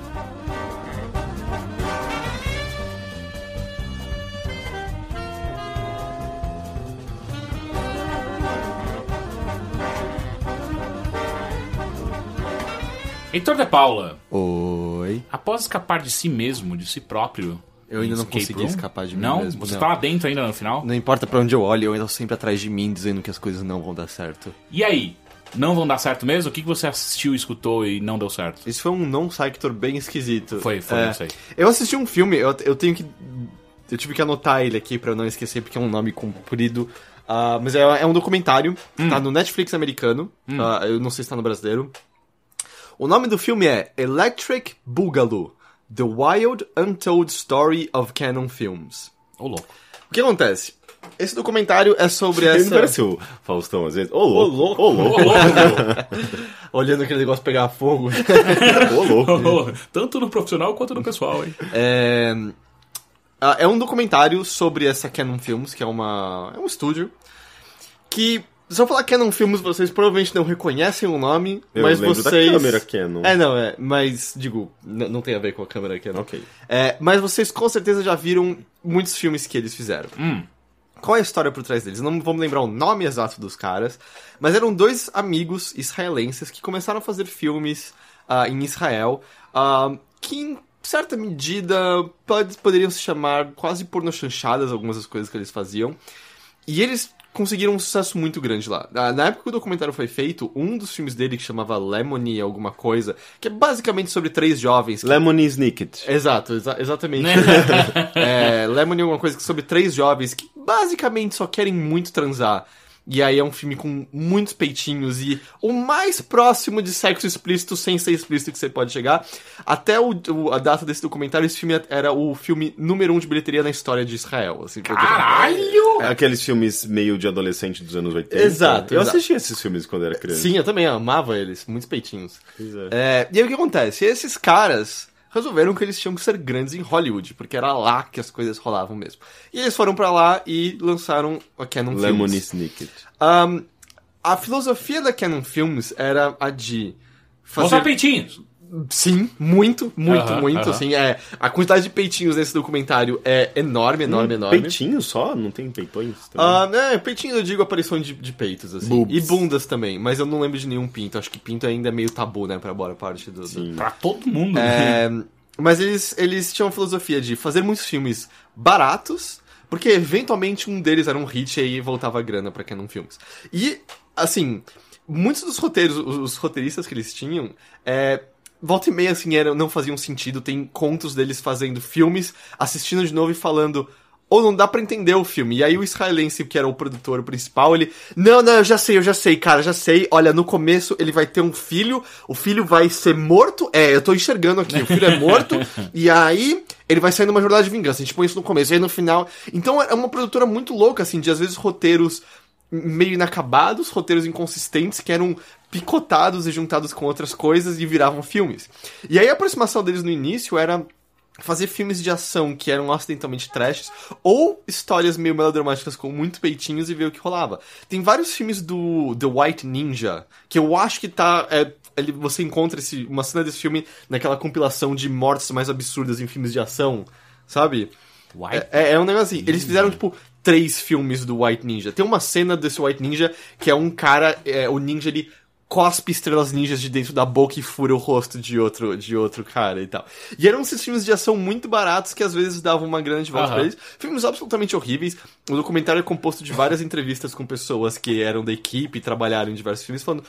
Heitor de Paula, Oi. após escapar de si mesmo, de si próprio. Eu ainda não consegui room- escapar de mim não? mesmo, Você não. tá lá dentro ainda no final? Não importa pra onde eu olho, eu ainda tô sempre atrás de mim dizendo que as coisas não vão dar certo. E aí? Não vão dar certo mesmo? O que que você assistiu, escutou e não deu certo? Isso foi um non-sector bem esquisito. Foi, foi, É, eu sei. Eu assisti um filme, eu, eu tenho que. Eu tive que anotar ele aqui pra eu não esquecer, porque é um nome comprido. Ah, mas é, é um documentário, Hum. tá no Netflix americano. ah, eu não sei se tá no brasileiro. O nome do filme é Electric Boogaloo: The Wild Untold Story of Canon Films. Ô, louco. O que acontece? Esse documentário é sobre Ele não essa. parece o Faustão às vezes? Ô, louco! Ô, Ô, louco! louco. Olhando aquele negócio pegar fogo. Ô, louco! Tanto no profissional quanto no pessoal, hein? É, ah, é um documentário sobre essa Canon Films, que é uma é um estúdio que se eu falar Canon Films, vocês provavelmente não reconhecem o nome, Eu mas lembro da vocês câmera Canon. É, não, é, mas digo, não tem a ver com a câmera Canon. Ok. É, mas vocês com certeza já viram muitos filmes que eles fizeram. Hum. Qual é a história por trás deles? Não vamos lembrar o nome exato dos caras, mas eram dois amigos israelenses que começaram a fazer filmes ah, em Israel, ah, que em certa medida pode- poderiam se chamar quase pornochanchadas, algumas das coisas que eles faziam. E eles conseguiram um sucesso muito grande lá. Ah, Na época que o documentário foi feito, um dos filmes dele que chamava Lemony alguma coisa, que é basicamente sobre três jovens que Lemony Snicket. Exato, exa- exatamente. é, Lemony é uma coisa que sobre três jovens que basicamente só querem muito transar. E aí é um filme com muitos peitinhos e o mais próximo de sexo explícito sem ser explícito que você pode chegar. Até o, o- a data desse documentário, esse filme era o filme número um de bilheteria na história de Israel. Assim. Caralho! Aqueles filmes meio de adolescente dos anos 80. Exato, Eu exato. assisti esses filmes quando era criança. Sim, eu também amava eles, muitos peitinhos. É. É, e aí o que acontece? Esses caras resolveram que eles tinham que ser grandes em Hollywood, porque era lá que as coisas rolavam mesmo. E eles foram pra lá e lançaram a Canon Lemony Films. Snicket. Um, a filosofia da Canon Films era a de fazer... Mostrar peitinhos. Sim, muito, muito, Aham, muito, aham. assim, é... A quantidade de peitinhos nesse documentário é enorme, enorme, enorme. Peitinho só? Não tem peitões? também? Ah, é, peitinho eu digo aparição de, de peitos, assim. Boobs. E bundas também, mas eu não lembro de nenhum pinto. Acho que pinto ainda é meio tabu, né, pra boa parte do... do- Sim. Pra todo mundo. né? É, mas eles, eles tinham a filosofia de fazer muitos filmes baratos, porque eventualmente um deles era um hit e aí voltava a grana pra Canon Filmes. E, assim, muitos dos roteiros, os, os roteiristas que eles tinham, é, volta e meia, assim, eram, não faziam sentido. Tem contos deles fazendo filmes, assistindo de novo e falando. Ou não dá pra entender o filme. E aí o israelense, que era o produtor principal, ele. Não, não, eu já sei, eu já sei, cara, já sei. Olha, no começo ele vai ter um filho, o filho vai ser morto. É, eu tô enxergando aqui, o filho é morto. e aí ele vai sair numa jornada de vingança. A gente põe isso no começo, e aí no final. Então é uma produtora muito louca, assim, de às vezes roteiros meio inacabados, roteiros inconsistentes que eram picotados e juntados com outras coisas e viravam filmes. E aí a aproximação deles no início era fazer filmes de ação que eram acidentalmente trashes, ou histórias meio melodramáticas com muito peitinhos e ver o que rolava. Tem vários filmes do The White Ninja, que eu acho que tá. é, ele- você encontra esse, uma cena desse filme naquela compilação de mortes mais absurdas em filmes de ação, sabe? White? É, é um negócio assim. Eles fizeram, tipo, três filmes do White Ninja. Tem uma cena desse White Ninja que é um cara, é, o ninja, ele cospe estrelas ninjas de dentro da boca e fura o rosto de outro, de outro cara e tal. E eram esses filmes de ação muito baratos que às vezes davam uma grande volta Aham. pra eles. Filmes absolutamente horríveis. O documentário é composto de várias entrevistas com pessoas que eram da equipe e trabalharam em diversos filmes, falando.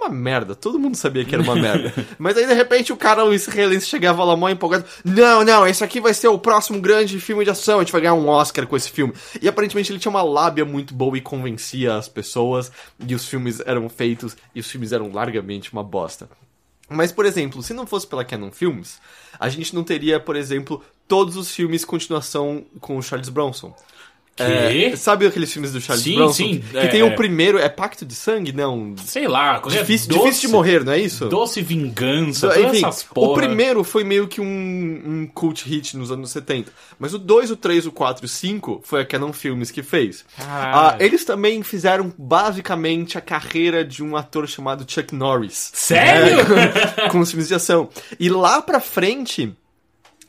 Uma merda, todo mundo sabia que era uma merda. Mas aí, de repente, o cara, o israelense, chegava lá mó empolgado. Não, não, esse aqui vai ser o próximo grande filme de ação, a gente vai ganhar um Oscar com esse filme. E aparentemente ele tinha uma lábia muito boa e convencia as pessoas, e os filmes eram feitos, e os filmes eram largamente uma bosta. Mas, por exemplo, se não fosse pela Canon Films, a gente não teria, por exemplo, todos os filmes continuação com o Charles Bronson. É, sabe aqueles filmes do Charles Sim, Bronson? sim, Que é, tem é. o primeiro, é Pacto de Sangue? Não. Sei lá, qualquer Difícil, doce, difícil de morrer, não é isso? Doce vingança, Do- todas Enfim, essas porra. o primeiro foi meio que um, um cult hit nos anos 70. Mas o 2, o 3, o 4 e o 5 foi a Canon Filmes que fez. Ah, eles também fizeram basicamente a carreira de um ator chamado Chuck Norris. Sério? É, com os filmes de ação. E lá pra frente.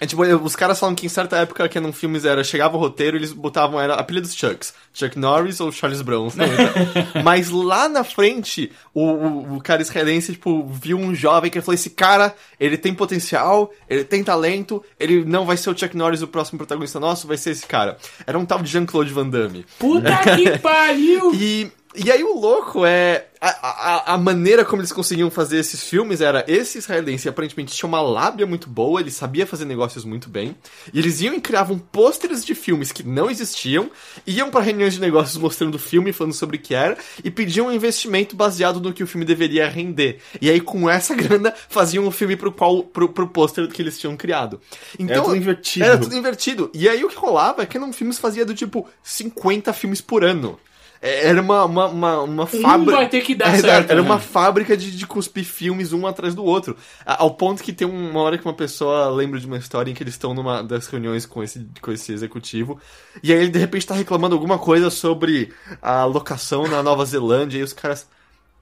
É, tipo, os caras falam que em certa época que Canon Filmes era, chegava o roteiro, eles botavam, era apelidos Chucks. Chuck Norris ou Charles Bronson. então. Mas lá na frente, o, o, o cara israelense, tipo, viu um jovem que falou, esse cara, ele tem potencial, ele tem talento, ele não vai ser o Chuck Norris o próximo protagonista nosso, vai ser esse cara. Era um tal de Jean-Claude Van Damme. Puta que pariu! E, e aí o louco é. A, a, a maneira como eles conseguiam fazer esses filmes era esse israelense aparentemente tinha uma lábia muito boa, ele sabia fazer negócios muito bem. E eles iam e criavam pôsteres de filmes que não existiam, iam para reuniões de negócios mostrando o filme, falando sobre o que era, e pediam um investimento baseado no que o filme deveria render. E aí, com essa grana, faziam um filme pro qual pro, pro pôster que eles tinham criado. Então, tudo invertido. Era tudo invertido. E aí o que rolava é que Canon Filmes fazia do tipo 50 filmes por ano. É, Era uma, uma, uma, uma fábrica. vai ter que dar É, certo, Era né? uma fábrica de, de cuspir filmes um atrás do outro. Ao ponto que tem uma hora que uma pessoa lembra de uma história em que eles estão numa das reuniões com esse, com esse executivo. E aí ele de repente tá reclamando alguma coisa sobre a locação na Nova Zelândia. E os caras.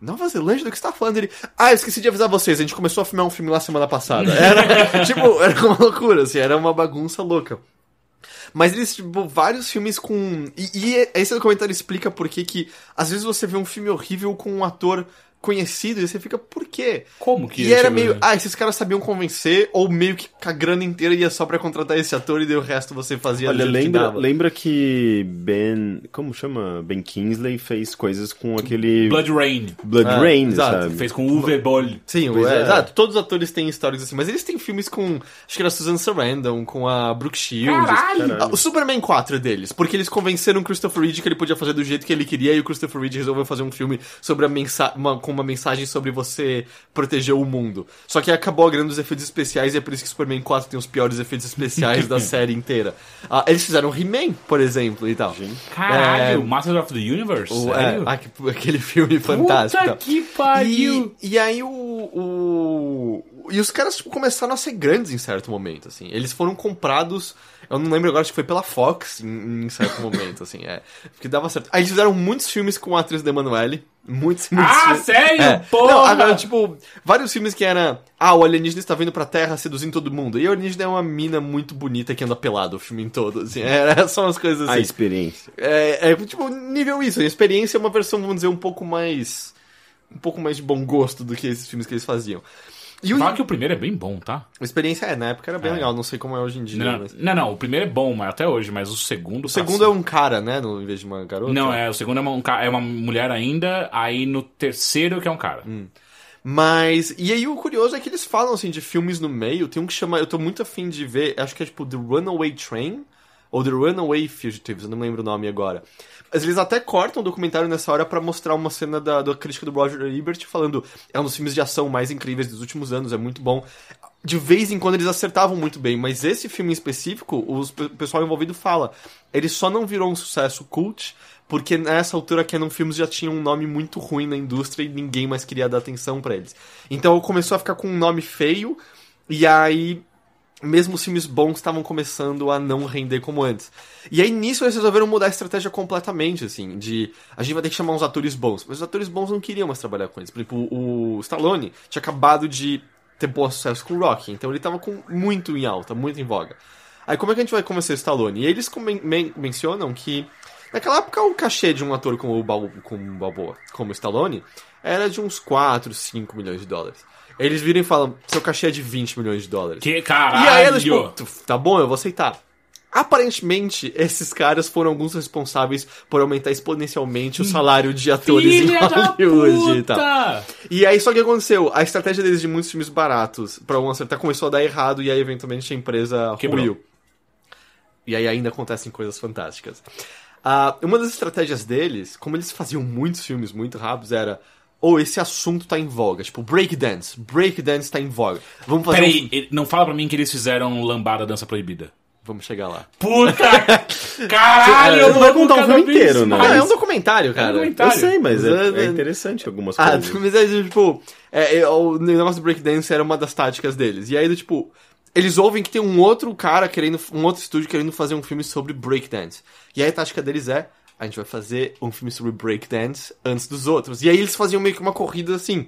Nova Zelândia? Do que você tá falando? Ele. Ah, eu esqueci de avisar vocês, a gente começou a filmar um filme lá semana passada. Era, tipo, era uma loucura, assim, era uma bagunça louca. Mas eles, tipo, vários filmes com. E, e esse documentário explica por que que. Às vezes você vê um filme horrível com um ator conhecido e você fica, por quê? Como que E era meio. Ah, esses caras sabiam convencer, ou meio que a grana inteira ia só pra contratar esse ator e daí o resto você fazia do Olha, jeito que lembra, lembra que Ben. Como chama? Ben Kingsley fez coisas com aquele. Blood Rain. Blood Ah, Rain, exato. sabe? Fez com Uwe Boll. Sim, Pois é, é. exato. Todos os atores têm histórias assim, mas eles têm filmes com. Acho que era Susan Sarandon, com a Brooke Shields. Caralho! Ah, O Superman 4 é deles, porque eles convenceram o Christopher Reeve que ele podia fazer do jeito que ele queria e o Christopher Reeve resolveu fazer um filme sobre a mensa uma, com uma mensagem sobre você proteger o mundo. Só que acabou a grana dos efeitos especiais e é por isso que Superman 4 tem os piores efeitos especiais da série inteira. Ah, eles fizeram He-Man, por exemplo, e tal. Caralho, É, Masters of the Universe? O- é, ah, que- aquele filme fantástico. Puta que pariu! E, e aí o, o. E os caras tipo, começaram a ser grandes em certo momento, assim. Eles foram comprados. Eu não lembro agora, acho que foi pela Fox em, em certo momento, assim, é. Porque dava certo. Aí eles fizeram muitos filmes com a atriz da Emanuele. Muitos, muitos Ah, filmes. sério? É. Porra! Não, agora, tipo, vários filmes que era. Ah, o alienígena está vindo pra Terra seduzindo todo mundo. E o alienígena é uma mina muito bonita que anda pelado o filme todo, assim. Era só umas coisas assim. A experiência. É, é, tipo, nível isso. A experiência é uma versão, vamos dizer, um pouco mais. Um pouco mais de bom gosto do que esses filmes que eles faziam. E o, Fala que o primeiro é bem bom, tá? a experiência é, na época era bem É. legal, não sei como é hoje em dia. Não, mas... não, não, o primeiro é bom, mas até hoje, mas o segundo. O segundo é um cara, né? No, em vez de uma garota. Não, é, o segundo é uma, um é uma mulher ainda, aí no terceiro que é um cara. Hum. Mas. E aí o curioso é que eles falam assim de filmes no meio. Tem um que chama. Eu tô muito afim de ver. Acho que é tipo The Runaway Train. Ou The Runaway Fugitives, eu não lembro o nome agora. Eles até cortam o documentário nessa hora pra mostrar uma cena da, da crítica do Roger Ebert falando é um dos filmes de ação mais incríveis dos últimos anos, é muito bom. De vez em quando eles acertavam muito bem, mas esse filme em específico, os, o pessoal envolvido fala, ele só não virou um sucesso cult porque nessa altura Canon Films já tinha um nome muito ruim na indústria e ninguém mais queria dar atenção pra eles. Então começou a ficar com um nome feio e aí mesmo os filmes bons estavam começando a não render como antes. E aí nisso eles resolveram mudar a estratégia completamente, assim, de a gente vai ter que chamar uns atores bons. Mas os atores bons não queriam mais trabalhar com eles. Por exemplo, o Stallone tinha acabado de ter bom sucesso com o Rocky, então ele tava com muito em alta, muito em voga. Aí como é que a gente vai convencer o Stallone? E eles men men- mencionam que naquela época o cachê de um ator como o, como o Balboa, como o Stallone, era de uns 4, 5 milhões de dólares. Eles viram e falam, seu cachê é de 20 milhões de dólares. Que caralho! E aí ela, tipo, tá bom, eu vou aceitar. Aparentemente, esses caras foram alguns responsáveis por aumentar exponencialmente o salário de atores Filha em Hollywood e tal. E aí, só que aconteceu? A estratégia deles de muitos filmes baratos pra um acertar começou a dar errado e aí, eventualmente, a empresa Quebrou. ruiu. E aí ainda acontecem coisas fantásticas. Ah, uma das estratégias deles, como eles faziam muitos filmes muito rápidos, era... Ou esse assunto tá em voga. Tipo, breakdance. Breakdance tá em voga. Vamos fazer um Peraí, ele- não fala pra mim que eles fizeram lambada dança proibida. Vamos chegar lá. Puta! Caralho! Você não vai contar o filme inteiro, né? Ah, é um documentário, cara. É um documentário. Eu sei, mas é, é- interessante algumas Ah, coisas. mas é tipo, é, é, o negócio do breakdance era uma das táticas deles. E aí, tipo, eles ouvem que tem um outro cara querendo, um outro estúdio querendo fazer um filme sobre breakdance. E aí a tática deles é, a gente vai fazer um filme sobre breakdance antes dos outros. E aí eles faziam meio que uma corrida assim.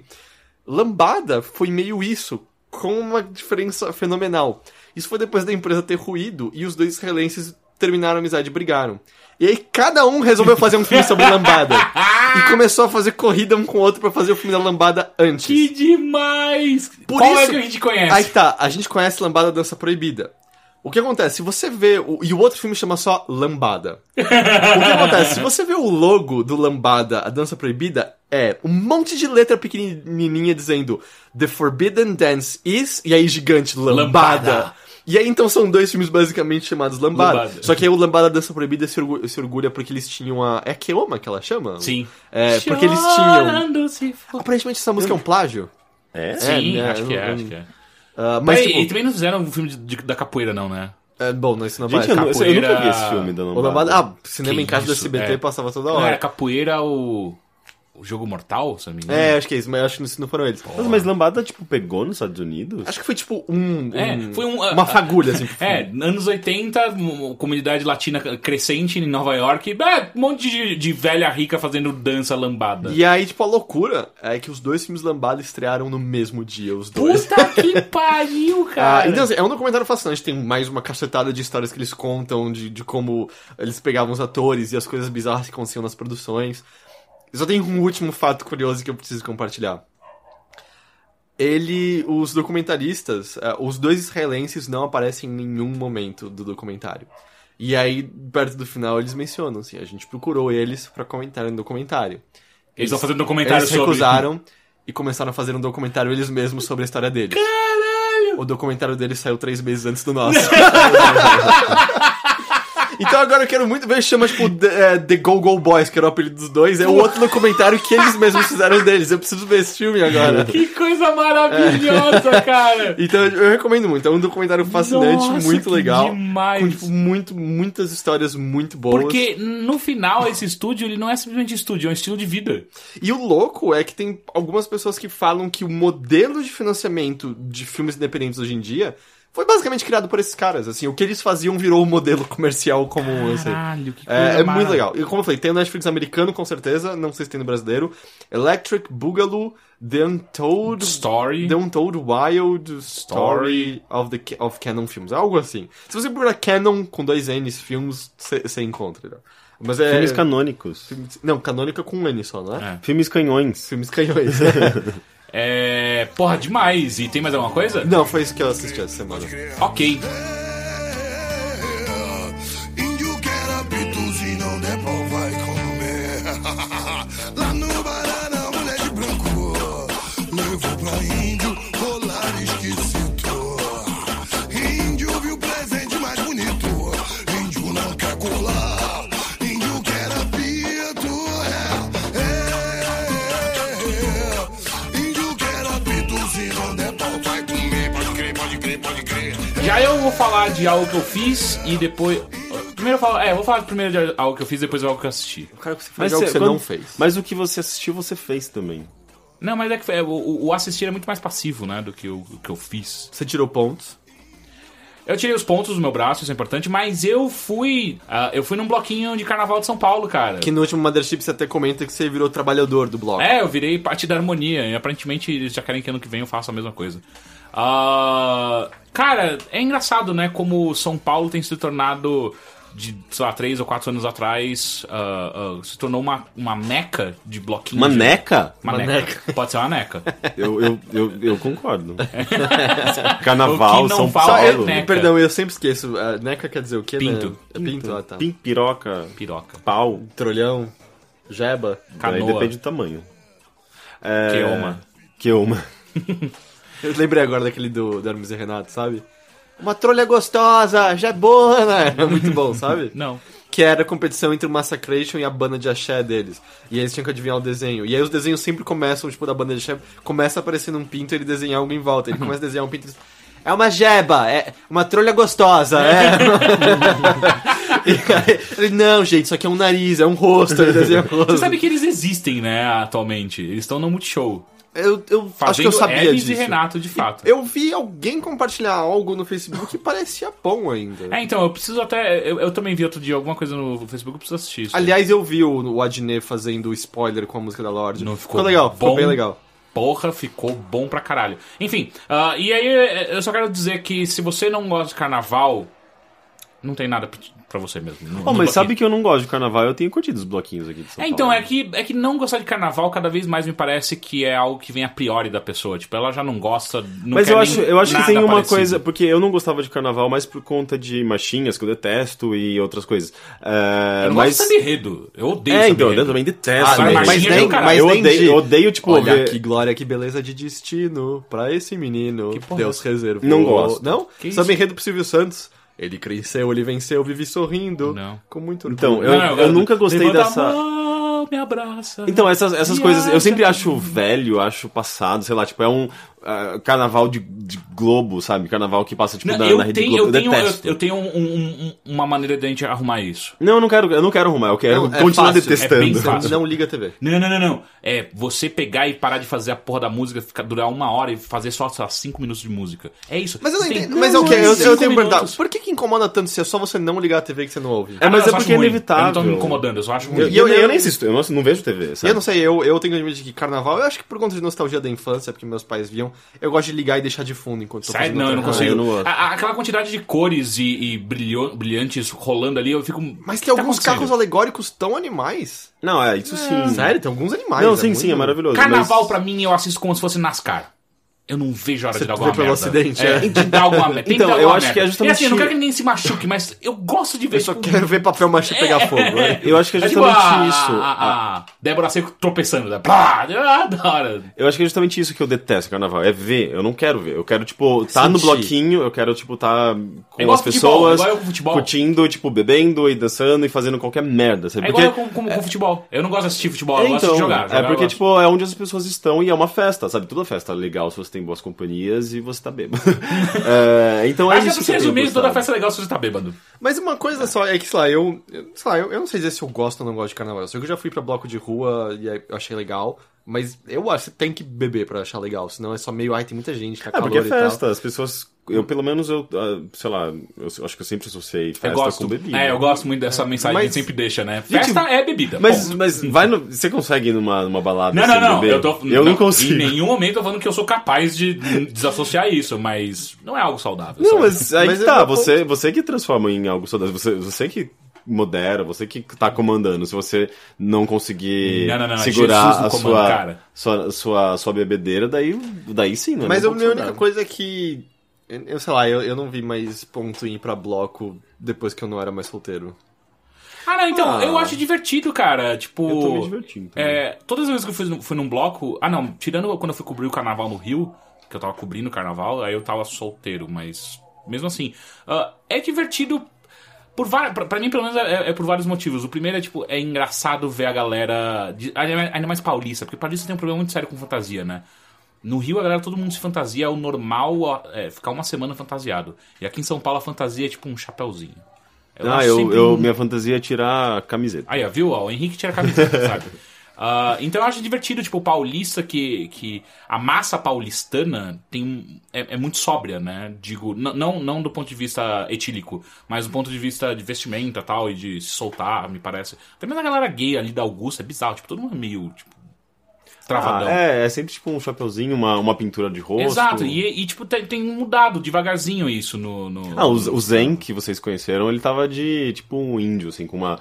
Lambada foi meio isso, com uma diferença fenomenal. Isso foi depois da empresa ter ruído e os dois israelenses terminaram a amizade e brigaram. E aí cada um resolveu fazer um filme sobre lambada. e começou a fazer corrida um com o outro pra fazer o filme da lambada antes. Que demais! Por Qual é isso- que a gente conhece? Aí tá, a gente conhece Lambada Dança Proibida. O que acontece? Se você vê. O, e o outro filme chama só Lambada. o que acontece? Se você vê o logo do Lambada, a Dança Proibida, é um monte de letra pequenininha dizendo The Forbidden Dance is. E aí gigante, Lambada. Lambada. E aí então são dois filmes basicamente chamados Lambada. Lambada. Só que aí o Lambada Dança Proibida se orgulha, se orgulha porque eles tinham a. É Keoma que ela chama? Sim. É, porque eles tinham. Aparentemente essa música é um plágio. É? Sim, né, acho que é, acho que é. Ah, Mas mas, tipo, e também não fizeram um filme de- de- da capoeira, não, né? é, bom, não, isso não Gente, vai. eu, não- eu capoeira- nunca vi esse filme da O Lambada. Ah, cinema Que em casa do isso, SBT é. passava toda Não era hora. capoeira o. O jogo mortal, se eu não me engano? É, acho que é isso, mas eu acho que não foram eles. Nossa, mas Lambada, tipo, pegou nos Estados Unidos? Acho que foi tipo um. É, um- foi um, uma fagulha, assim. É, anos 80, uma comunidade latina crescente em Nova York, é, um monte de, de velha rica fazendo dança lambada. E aí, tipo, a loucura é que os dois filmes Lambada estrearam no mesmo dia, os dois. Puta que pariu, Ah, cara! então, assim, é um documentário fascinante. Tem mais uma cacetada de histórias que eles contam, de, de como eles pegavam os atores e as coisas bizarras que aconteciam nas produções. E só tem um último fato curioso que eu preciso compartilhar. Ele, os documentaristas, eh, os dois israelenses não aparecem em nenhum momento do documentário. E aí, perto do final, eles mencionam, assim, a gente procurou eles pra comentar no documentário. Eles estão fazendo um documentário Eles sobre... recusaram e começaram a fazer um documentário eles mesmos sobre a história deles. Caralho! O documentário deles saiu três meses antes do nosso. então agora eu quero muito ver, chama tipo The, é, The Go Go Boys, que era o apelido dos dois. É o outro documentário que eles mesmos fizeram deles. Eu preciso ver esse filme agora. Que coisa maravilhosa, cara! Então eu recomendo muito. É um documentário fascinante, Nossa, muito legal. demais. Com tipo, muito, muitas histórias muito boas. Porque no final esse estúdio ele não é simplesmente estúdio, é um estilo de vida. E o louco é que tem algumas pessoas que falam que o modelo de financiamento de filmes independentes hoje em dia foi basicamente criado por esses caras. Assim, o que eles faziam virou o modelo comercial comum. Assim. Caralho, que coisa É, é muito legal. E como eu falei, tem o Netflix americano, com certeza. Não sei se tem no brasileiro. Electric Boogaloo, The Untold... Story. The Untold Wild Story of, the, of Canon Films. Algo assim. Se você procurar Canon com dois N's filmes, você encontra. né? Mas é... Filmes canônicos. filmes- Não, canônica com um N só, não é? É. Filmes canhões. Filmes canhões. É. Porra, demais. E tem mais alguma coisa? não, foi isso que eu assisti essa semana. Ok. Já eu vou falar de algo que eu fiz e depois. Primeiro eu falo. É, eu vou falar primeiro de algo que eu fiz e depois de algo que eu assisti. O cara que você faz algo cê- que você quando- não fez. Mas o que você assistiu, você fez também. Não, mas é que é, o, o assistir é muito mais passivo, né? Do que o, o que eu fiz. Você tirou pontos. Eu tirei os pontos do meu braço, isso é importante, mas eu fui. ah, eu fui num bloquinho de carnaval de São Paulo, cara. Que no último Mothership você até comenta que você virou trabalhador do bloco. É, eu virei parte da harmonia e aparentemente eles já querem que ano que vem eu faça a mesma coisa. Ah, cara, é engraçado, né? Como São Paulo tem se tornado de, sei lá, três ou quatro anos atrás, ah, ah, se tornou uma, uma meca de bloquinhos. Uma neca? Uma Uma neca. Pode ser uma neca. Eu, eu, eu, eu concordo. Carnaval, São Paulo. é Eu- neca. perdão, eu sempre esqueço. A neca quer dizer o quê, Pinto. né? É pinto, ah, tá. Pim, piroca, Piroca. pau. Trolhão, jeba. Daí Canoa. depende do tamanho. É... Queoma. Queoma. Eu lembrei agora daquele do, do Hermes e Renato, sabe? Uma trolha gostosa, jebona. Era muito bom, sabe? Não. Que era a competição entre o Massacration e a banda de axé deles. E aí eles tinham que adivinhar o desenho. E aí os desenhos sempre começam, tipo, da banda de axé, começa aparecendo um pinto e ele desenhar algo em volta. Ele começa a desenhar um pinto e É uma jeba, é uma trolha gostosa, é. aí, ele, não, gente, isso aqui é um nariz, é um rosto, ele desenha um rosto. Você sabe que eles existem, né, atualmente. Eles estão no Multishow. Eu, eu acho que Fazendo eu sabia Hermes disso. e Renato, de fato. Eu vi alguém compartilhar algo no Facebook que parecia bom ainda. É, então, eu preciso até. Eu, eu também vi outro dia alguma coisa no Facebook, eu preciso assistir isso. Aliás, eu vi o, o Adnet fazendo spoiler com a música da Lorde. Não ficou legal, ficou bom? bem legal. Porra, ficou bom pra caralho. Enfim, ah, e aí eu só quero dizer que se você não gosta de carnaval, não tem nada pra- pra você mesmo. no- Oh, mas sabe bloquinho. que eu não gosto de carnaval, eu tenho curtido os bloquinhos aqui de São É, então, Paulo. é que, é que não gostar de carnaval cada vez mais me parece que é algo que vem a priori da pessoa. Tipo, ela já não gosta. Não Mas quer eu nem acho, eu acho que tem uma parecido. coisa, porque eu não gostava de carnaval mais por conta de machinhas, que eu detesto, e outras coisas. É, Eu não mas... gosto de enredo. Eu odeio É, então, eu também detesto. Ah, mas mas nem- mas eu nem odeio, de- odeio, tipo, Olha ver... que glória, que beleza de destino pra esse menino. Que porra é Deus reservou. Não gosto. Não? Que isso? enredo pro Silvio Santos. Ele cresceu, ele venceu, vive sorrindo. Não. Com muito orgulho. Então, eu, Não, eu nunca gostei dessa... mão, me abraça. Então, essas, essas coisas, eu sempre acho velho, acho passado, sei lá, tipo, é um ah, carnaval de, de Globo, sabe? Carnaval que passa, tipo, Não, na, eu, na Rede tenho, Globo, eu, tenho, eu, detesto. eu tenho um- um- um- uma maneira de a gente arrumar isso. Não, eu não quero, eu não quero arrumar, eu quero Não, é continuar fácil, é detestando. bem Você fácil. não liga a TV. Não, não, não, não. É você pegar e parar de fazer a porra da música, ficar, durar uma hora e fazer só, lá, cinco minutos de música. É isso. Mas eu não entendo. Mas é o que? Eu, eu tenho que perguntar. Por que, que incomoda tanto se é só você não ligar a TV que você não ouve? É, mas Ah, eu é só porque é inevitável. Eu não tô me incomodando, eu só acho ruim. Eu, E eu- eu, eu eu- nem assisto, eu não, não vejo TV, sabe? eu não sei, eu, eu tenho admito que carnaval, eu acho que por conta de nostalgia da infância, porque meus pais viam, eu gosto de ligar e deixar de fundo enquanto tô Sério? fazendo Não, eu não consigo. eu não. A- aquela quantidade de cores e, e brilho- brilhantes rolando ali, eu fico. Mas tem que tá alguns carros alegóricos tão animais. Não, é, isso sim. Sério, tem alguns animais. Não, é sim, muito- sim, é maravilhoso. Carnaval, mas... pra mim, eu assisto como se fosse NASCAR. Eu não vejo a hora Você de dar alguma pelo merda. acidente, é. é. Tem que dar alguma merda. Tem Então, dar eu alguma acho merda. que é justamente- E assim, eu não quero que ninguém se machuque, mas eu gosto de ver. Eu só tipo, quero ver papel machê pegar fogo. né? Eu acho que é É tipo justamente a, isso. A, a Débora Seco tropeçando. Né? Plá, ah, da hora. Eu acho que é justamente isso que eu detesto carnaval. É ver. Eu não quero ver. Eu quero, tipo, tá no bloquinho, eu quero, tipo, tá com É igual as futebol, pessoas igual eu com futebol. curtindo, tipo, bebendo e dançando e fazendo qualquer merda, sabe? É igual eu com, com, com futebol. Eu não gosto de assistir futebol, eu É, gosto de jogar. é jogar eu porque, tipo, é onde as pessoas estão e é uma festa, sabe? Toda festa é legal se você tem boas companhias e você tá bêbado. É, então é Acho que isso pra que resumir, toda festa é legal se você tá bêbado. Mas uma coisa só, é que, sei lá, eu. eu- Sei lá, eu, eu não sei dizer se eu gosto ou não gosto de carnaval. Eu sei que eu já fui pra bloco de rua e eu achei legal. Mas eu acho que você tem que beber pra achar legal. Senão é só meio, ai, tem muita gente, tá É, calor porque é e tal. festa, as pessoas. Eu, pelo menos, eu, ah, sei lá, eu acho que eu sempre associei festa Eu gosto. com bebida. É, eu gosto muito dessa mensagem que Mas- sempre deixa, né? Festa é bebida. Mas, ponto. mas vai no, você consegue ir numa, numa balada Não, sem não, não. beber? Eu, tô, eu não, consigo. Em nenhum momento eu tô falando que eu sou capaz de desassociar isso, mas não é algo saudável. Não, sabe? mas aí Mas que é tá, você, você que transforma em algo saudável, você, você que modera, você que tá comandando, se você não conseguir Não, não, não, segurar Jesus no a comando, sua, cara. sua, sua, sua bebedeira, daí, daí sim, não é Mas a minha única coisa é que. Eu, eu sei lá, eu, eu não vi mais ponto em ir pra bloco depois que eu não era mais solteiro. Ah, não, então, Ah. eu acho divertido, cara. Tipo. Eu tô me divertindo também. É, todas as vezes que eu fui, fui num bloco. Ah, não, tirando quando eu fui cobrir o carnaval no Rio, que eu tava cobrindo o carnaval, aí eu tava solteiro, mas. Mesmo assim. ah, é divertido. Por pra, pra mim, pelo menos, é, é por vários motivos. O primeiro é, tipo, é engraçado ver a galera. de- ainda mais paulista, porque paulista tem um problema muito sério com fantasia, né? No Rio, a galera, todo mundo se fantasia. O normal é ficar uma semana fantasiado. E aqui em São Paulo, a fantasia é tipo um chapéuzinho. Ah, eu, sempre eu, minha fantasia é tirar a camiseta. Aí, ó, viu? Ó, o Henrique tira a camiseta, sabe? Ah, então eu acho divertido, tipo, o paulista que, que a massa paulistana tem é, é muito sóbria, né? Digo, não, não do ponto de vista etílico, mas do ponto de vista de vestimenta tal, e de se soltar, me parece. Até mesmo a galera gay ali da Augusta é bizarro, tipo, todo mundo é meio, tipo, travadão. Ah, é, é sempre tipo um chapeuzinho, uma, uma pintura de rosto. Exato, e, e, tipo, tem, tem mudado devagarzinho isso no. no... Ah, o, o Zen que vocês conheceram, ele tava de tipo um índio, assim, com uma,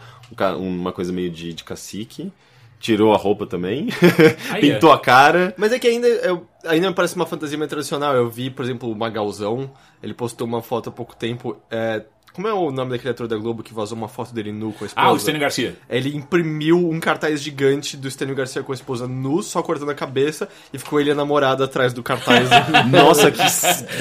um uma coisa meio de, de cacique. Tirou a roupa também, Aí é. pintou a cara. Mas é que ainda, eu, ainda me parece uma fantasia meio tradicional. Eu vi, por exemplo, o Magalzão, ele postou uma foto há pouco tempo. é, como é o nome daquele ator da Globo que vazou uma foto dele nu com a esposa? Ah, o Stênio Garcia. Ele imprimiu um cartaz gigante do Stênio Garcia com a esposa nu, só cortando a cabeça, e ficou ele e a namorada atrás do cartaz. Nossa, que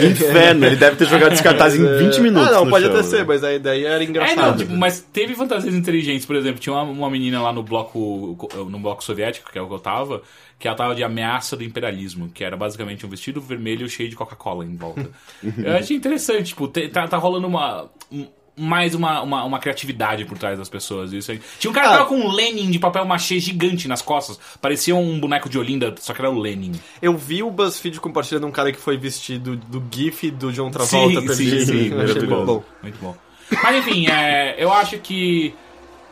inferno! Ele deve ter jogado esse cartaz em 20 minutos. Ah, não, pode chão, até né? ser, mas a ideia era É, não, engraçada. tipo, mas teve fantasias inteligentes, por exemplo, tinha uma, uma menina lá no bloco no bloco soviético, que é o que eu tava, que ela tava de ameaça do imperialismo, que era basicamente um vestido vermelho cheio de Coca-Cola em volta. eu achei interessante, tipo, te- tá, tá rolando uma. um- mais uma, uma, uma criatividade por trás das pessoas. Isso aí. Tinha um cara que Ah. tava com um Lenin de papel machê gigante nas costas. Parecia um boneco de Olinda, só que era o Lenin. Eu vi o BuzzFeed compartilhando um cara que foi vestido do GIF do John Travolta Sim, perdido. sim, sim, muito maravilhoso. bom. Muito bom. Mas enfim, é, eu acho que.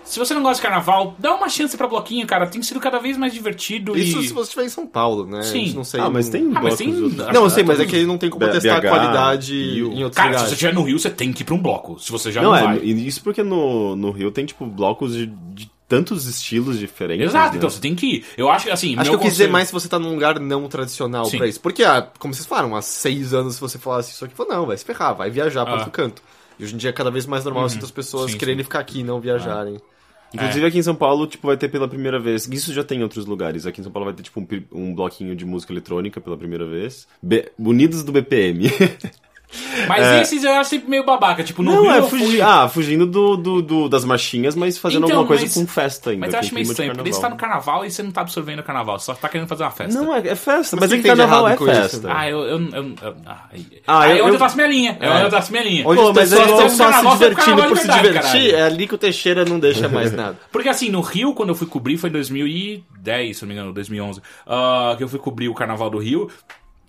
Se você não gosta de carnaval, dá uma chance pra bloquinho, cara. Tem sido cada vez mais divertido Isso e. se você estiver em São Paulo, né? Sim. Não sei. Ah, mas tem Ah, mas tem- Não, eu sei, mas é que ele não tem como B- testar a qualidade Rio. em outros Cara, se você estiver no Rio, você tem que ir pra um bloco. Se você já não, Não, é, vai. isso porque no, no Rio tem, tipo, blocos de, de tantos estilos diferentes. Exato, né? então você tem que ir. Eu acho que assim. Acho que eu quis dizer mais se você tá num lugar não tradicional Sim. pra isso. Porque, ah, como vocês falaram, há seis anos se você falasse isso aqui, falou, não, vai se ferrar, vai viajar pra Ah. outro canto. E hoje em dia é cada vez mais normal assim, as pessoas Sim, quererem ficar aqui e não viajarem. Inclusive aqui em São Paulo, tipo, vai ter pela primeira vez. Isso já tem em outros lugares. Aqui em São Paulo vai ter, tipo, um, um bloquinho de música eletrônica pela primeira vez. B- Unidos do BPM. Mas esses eu acho sempre meio babaca. Tipo, no Não, Rio. é eu fui- fugi... ah, fugindo do, do, do- das marchinhas, mas fazendo Então, alguma coisa mas- com festa ainda. Mas eu acho meio estranho, porque você tá no carnaval. e você não tá absorvendo o carnaval, você só tá querendo fazer uma festa. Não, é, é festa, Mas mas, o é que carnaval é errado com isso? festa. Ah, eu. eu, eu, eu ah, Ah, eu- é onde eu eu- faço minha linha. É onde eu faço minha linha. Onde Pô, as mas pessoas é- estão é só se divertindo por se divertir, é ali que o Teixeira não deixa mais nada. Porque assim, no Rio, quando eu fui cobrir, foi em 2010, se não me engano, 2011, ah, que eu fui cobrir o Carnaval do Rio,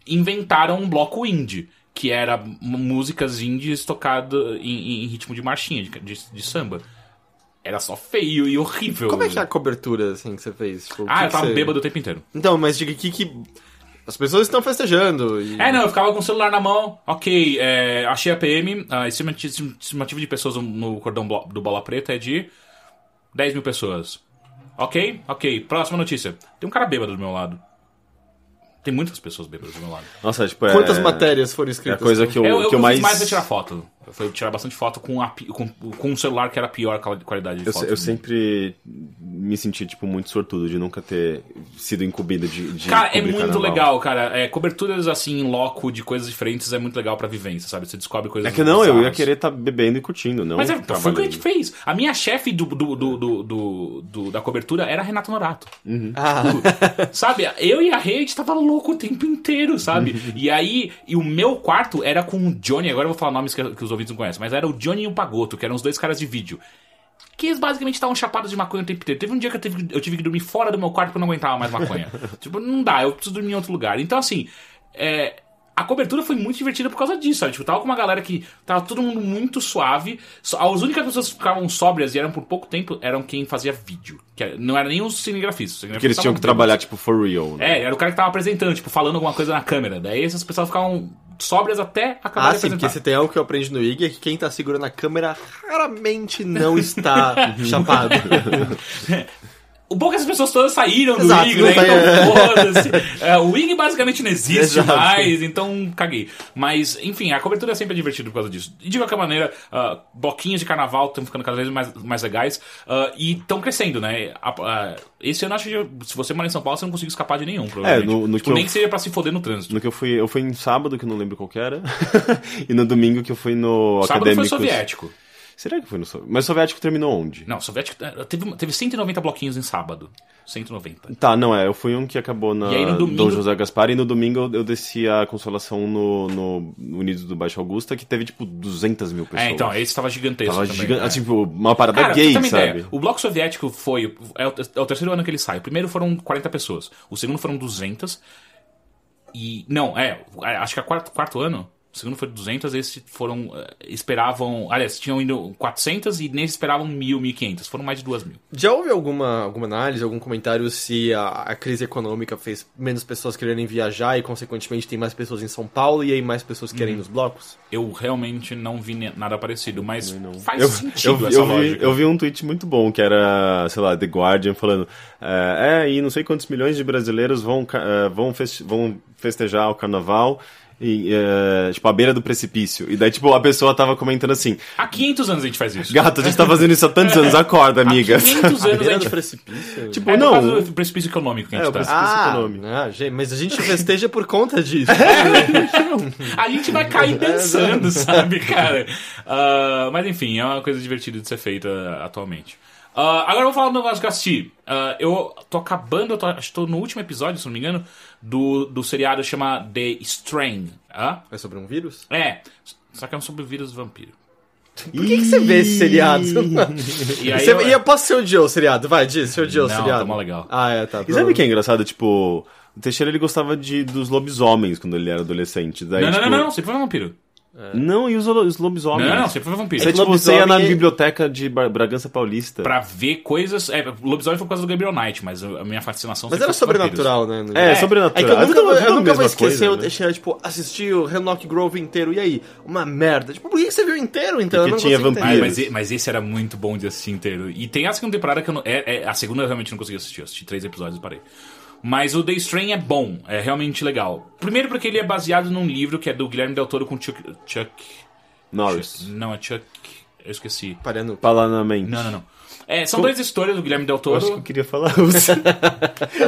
inventaram um bloco indie, que era músicas indies tocadas em, em ritmo de marchinha, de, de- de samba. Era só feio e horrível. Como é que é a cobertura, assim, que você fez? Tipo, que Ah, eu que tava você- bêbado o tempo inteiro. Então, mas diga aqui que as pessoas estão festejando. E... É, não, eu ficava com o celular na mão, ok, é, achei a PM, a estimati- estimativa de pessoas no cordão do Bola Preta é de 10 mil pessoas. Ok, ok, próxima notícia. Tem um cara bêbado do meu lado. Tem muitas pessoas bêbadas do meu lado. Nossa, tipo, é... Quantas matérias foram É a escritas? coisa que eu, Eu, eu, que eu fiz mais... mais foi tirar foto. Foi tirar bastante foto com, a com, com um celular que era a pior quali- qualidade de Eu, foto. se- eu sempre me senti, tipo, muito sortudo de nunca ter sido incumbido de, de Cara, é muito carnaval. legal, cara. É, coberturas assim, em loco de coisas diferentes é muito legal pra vivência, sabe? Você descobre coisas É que não, eu ia bizarras. querer estar bebendo e curtindo, não Mas é, foi o que a gente fez. A minha chefe do, do, do, do, do- do- da cobertura era a Renata Norato. Ah, Sabe? Eu e a Rede tava louco o tempo inteiro, sabe? e aí, e o meu quarto era com o Johnny, agora eu vou falar nomes que, que os ouvintes não conhecem, mas era o Johnny e o Pagoto, que eram os dois caras de vídeo. Que eles basicamente estavam chapados de maconha o tempo inteiro. Teve um dia que eu tive, eu tive que dormir fora do meu quarto porque eu não aguentava mais maconha. tipo, não dá, eu preciso dormir em outro lugar. Então, assim, é, a cobertura foi muito divertida por causa disso, sabe? Tipo, tava com uma galera que tava todo mundo muito suave. Só- As únicas pessoas que ficavam sóbrias e eram por pouco tempo eram quem fazia vídeo. Que não era nem os cinegrafistas. Porque eles tinham que trabalhar, tipo, for real, né? é, era o cara que tava apresentando, tipo, falando alguma coisa na câmera. Daí essas pessoas ficavam sóbrias até acabar ah de sim, porque apresentar. se tem algo que eu aprendi no IG é que quem tá segurando a câmera raramente não está chapado. O bom é que essas pessoas todas saíram do Exato, Wig, né? Então. É, o Wig basicamente não existe Exato. mais, então caguei. Mas, enfim, a cobertura é sempre divertida por causa disso. E de qualquer maneira, ah, bloquinhos de carnaval estão ficando cada vez mais, mais legais ah, e estão crescendo, né? A- ah, esse ano, acho que se você mora em São Paulo, você não consegue escapar de nenhum, provavelmente. no- no Tipo, que eu- nem que seja pra se foder no trânsito. No que eu fui, eu fui em sábado, que eu não lembro qual que era, e no domingo que eu fui no Sábado foi soviético. Será que foi no soviético? Mas o soviético terminou onde? Não, soviético eh, teve, teve 190 bloquinhos em sábado. 190. Tá, não é, eu fui um que acabou na aí domingo- Dom José Gaspar, e no domingo eu, eu desci a Consolação no, no Unidos do Baixo Augusta, que teve tipo 200 mil pessoas. É, então, esse tava gigantesco Tava também. gigante, é. tipo, uma parada Cara, gay, sabe? ideia, o bloco soviético foi. É o, é o terceiro ano que ele sai. O primeiro foram 40 pessoas. O segundo foram 200. E. Não, é. Acho que é o quarto, quarto ano. O segundo foi 200, esses foram. eh, esperavam. Aliás, tinham ido 400 e nesse esperavam 1.000, 1.500. Foram mais de 2 mil. Já houve alguma, alguma análise, algum comentário se a, a crise econômica fez menos pessoas quererem viajar e, consequentemente, tem mais pessoas em São Paulo e aí mais pessoas querem ir nos blocos? Eu realmente não vi nada parecido, mas faz Eu, sentido eu, essa eu, vi, lógica. eu vi um tweet muito bom que era, sei lá, The Guardian falando: é, é, e não sei quantos milhões de brasileiros vão, é, vão, feste- vão festejar o carnaval. E, é, tipo, à beira do precipício. E daí, tipo, a pessoa tava comentando assim: Há 500 anos a gente faz isso. Gata, a gente tá fazendo isso há tantos anos, acorda, amiga. Há 500 anos a Beira gente do precipício? Tipo, É por não. causa do precipício econômico que a É, gente o tá. precipício- Ah, econômico. ah, gente, mas a gente festeja por conta disso. A gente vai cair dançando, sabe, cara? Ah, mas enfim, é uma coisa divertida de ser feita atualmente. Ah, agora eu vou falar do negócio que eu assisti. Ah, eu tô acabando, eu tô, acho que tô no último episódio, se não me engano, do, do seriado chama The Strain. Ah? É sobre um vírus? É, só que é um sobre o vírus vampiro. Por que, que você vê esse seriado? E aí Você, eu- e eu posso ser odiou o seriado? Vai, diz, você odiou o Não, seriado. tá mó legal. Ah, é, tá. E sabe o que é engraçado? Tipo, o Teixeira ele gostava de, dos lobisomens quando ele era adolescente. Daí, Não, não, tipo, não, não, sempre foi vampiro. Não, e os, os lobisomens? Não, não, sempre foi vampiro. Você, É que tipo, você ia na lobisomem- biblioteca de Bragança Paulista. Pra ver coisas. É, lobisomem foi por causa do Gabriel Knight, mas a minha fascinação Mas era vampiros. sobrenatural, né? É, É, sobrenatural. É que eu É nunca, eu tudo a nunca vou esquecer, coisa, eu né? deixei, tipo, assistir o Hemlock Grove inteiro, e aí? Uma merda. Tipo, por que você viu inteiro, então? Porque eu tinha consigo Ah, mas, mas esse era muito bom de assistir inteiro. E tem a segunda temporada que eu não. É, é- a segunda eu realmente não consegui assistir. Eu assisti três episódios e parei. Mas o The Strain é bom, é realmente legal. Primeiro porque ele é baseado num livro que é do Guilherme Del Toro com Chuck. Chuck. Norris. Não, é Chuck. Eu esqueci. Parando. Palanamente. Não, não, não. É, são duas histórias do Guilherme Del Eu acho que eu Toro. queria falar seu.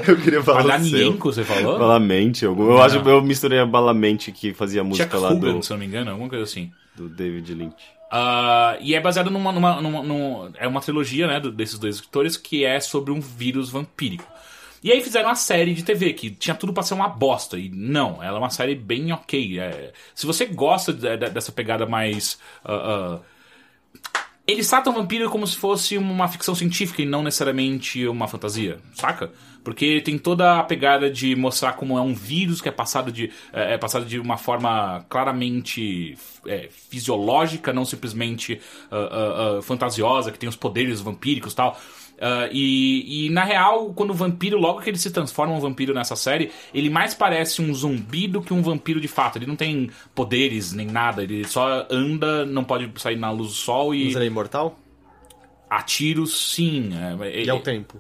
eu queria falar. Balanienko, você falou? Balamente. Eu, eu acho que eu misturei a Balamente que fazia a música Chuck lá Hogan, do, se não me engano, alguma coisa assim. do David Lynch. Ah, e é baseado numa, numa, numa- num- É uma trilogia, né, desses dois escritores, que é sobre um vírus vampírico. E aí fizeram uma série de TV que tinha tudo pra ser uma bosta. E não, ela é uma série bem ok. É, se você gosta de- de- dessa pegada mais. ah, ah, eles tratam vampiro como se fosse uma ficção científica e não necessariamente uma fantasia, saca? Porque tem toda a pegada de mostrar como é um vírus que é passado de, é, é passado de uma forma claramente é, fisiológica, não simplesmente ah, ah, ah, fantasiosa, que tem os poderes vampíricos e tal. Ah, e, e na real, quando o vampiro, logo que ele se transforma um vampiro nessa série, ele mais parece um zumbi do que um vampiro de fato. Ele não tem poderes nem nada, ele só anda, não pode sair na luz do sol e Mas ele é imortal? a tiros, sim. É, E ao tempo.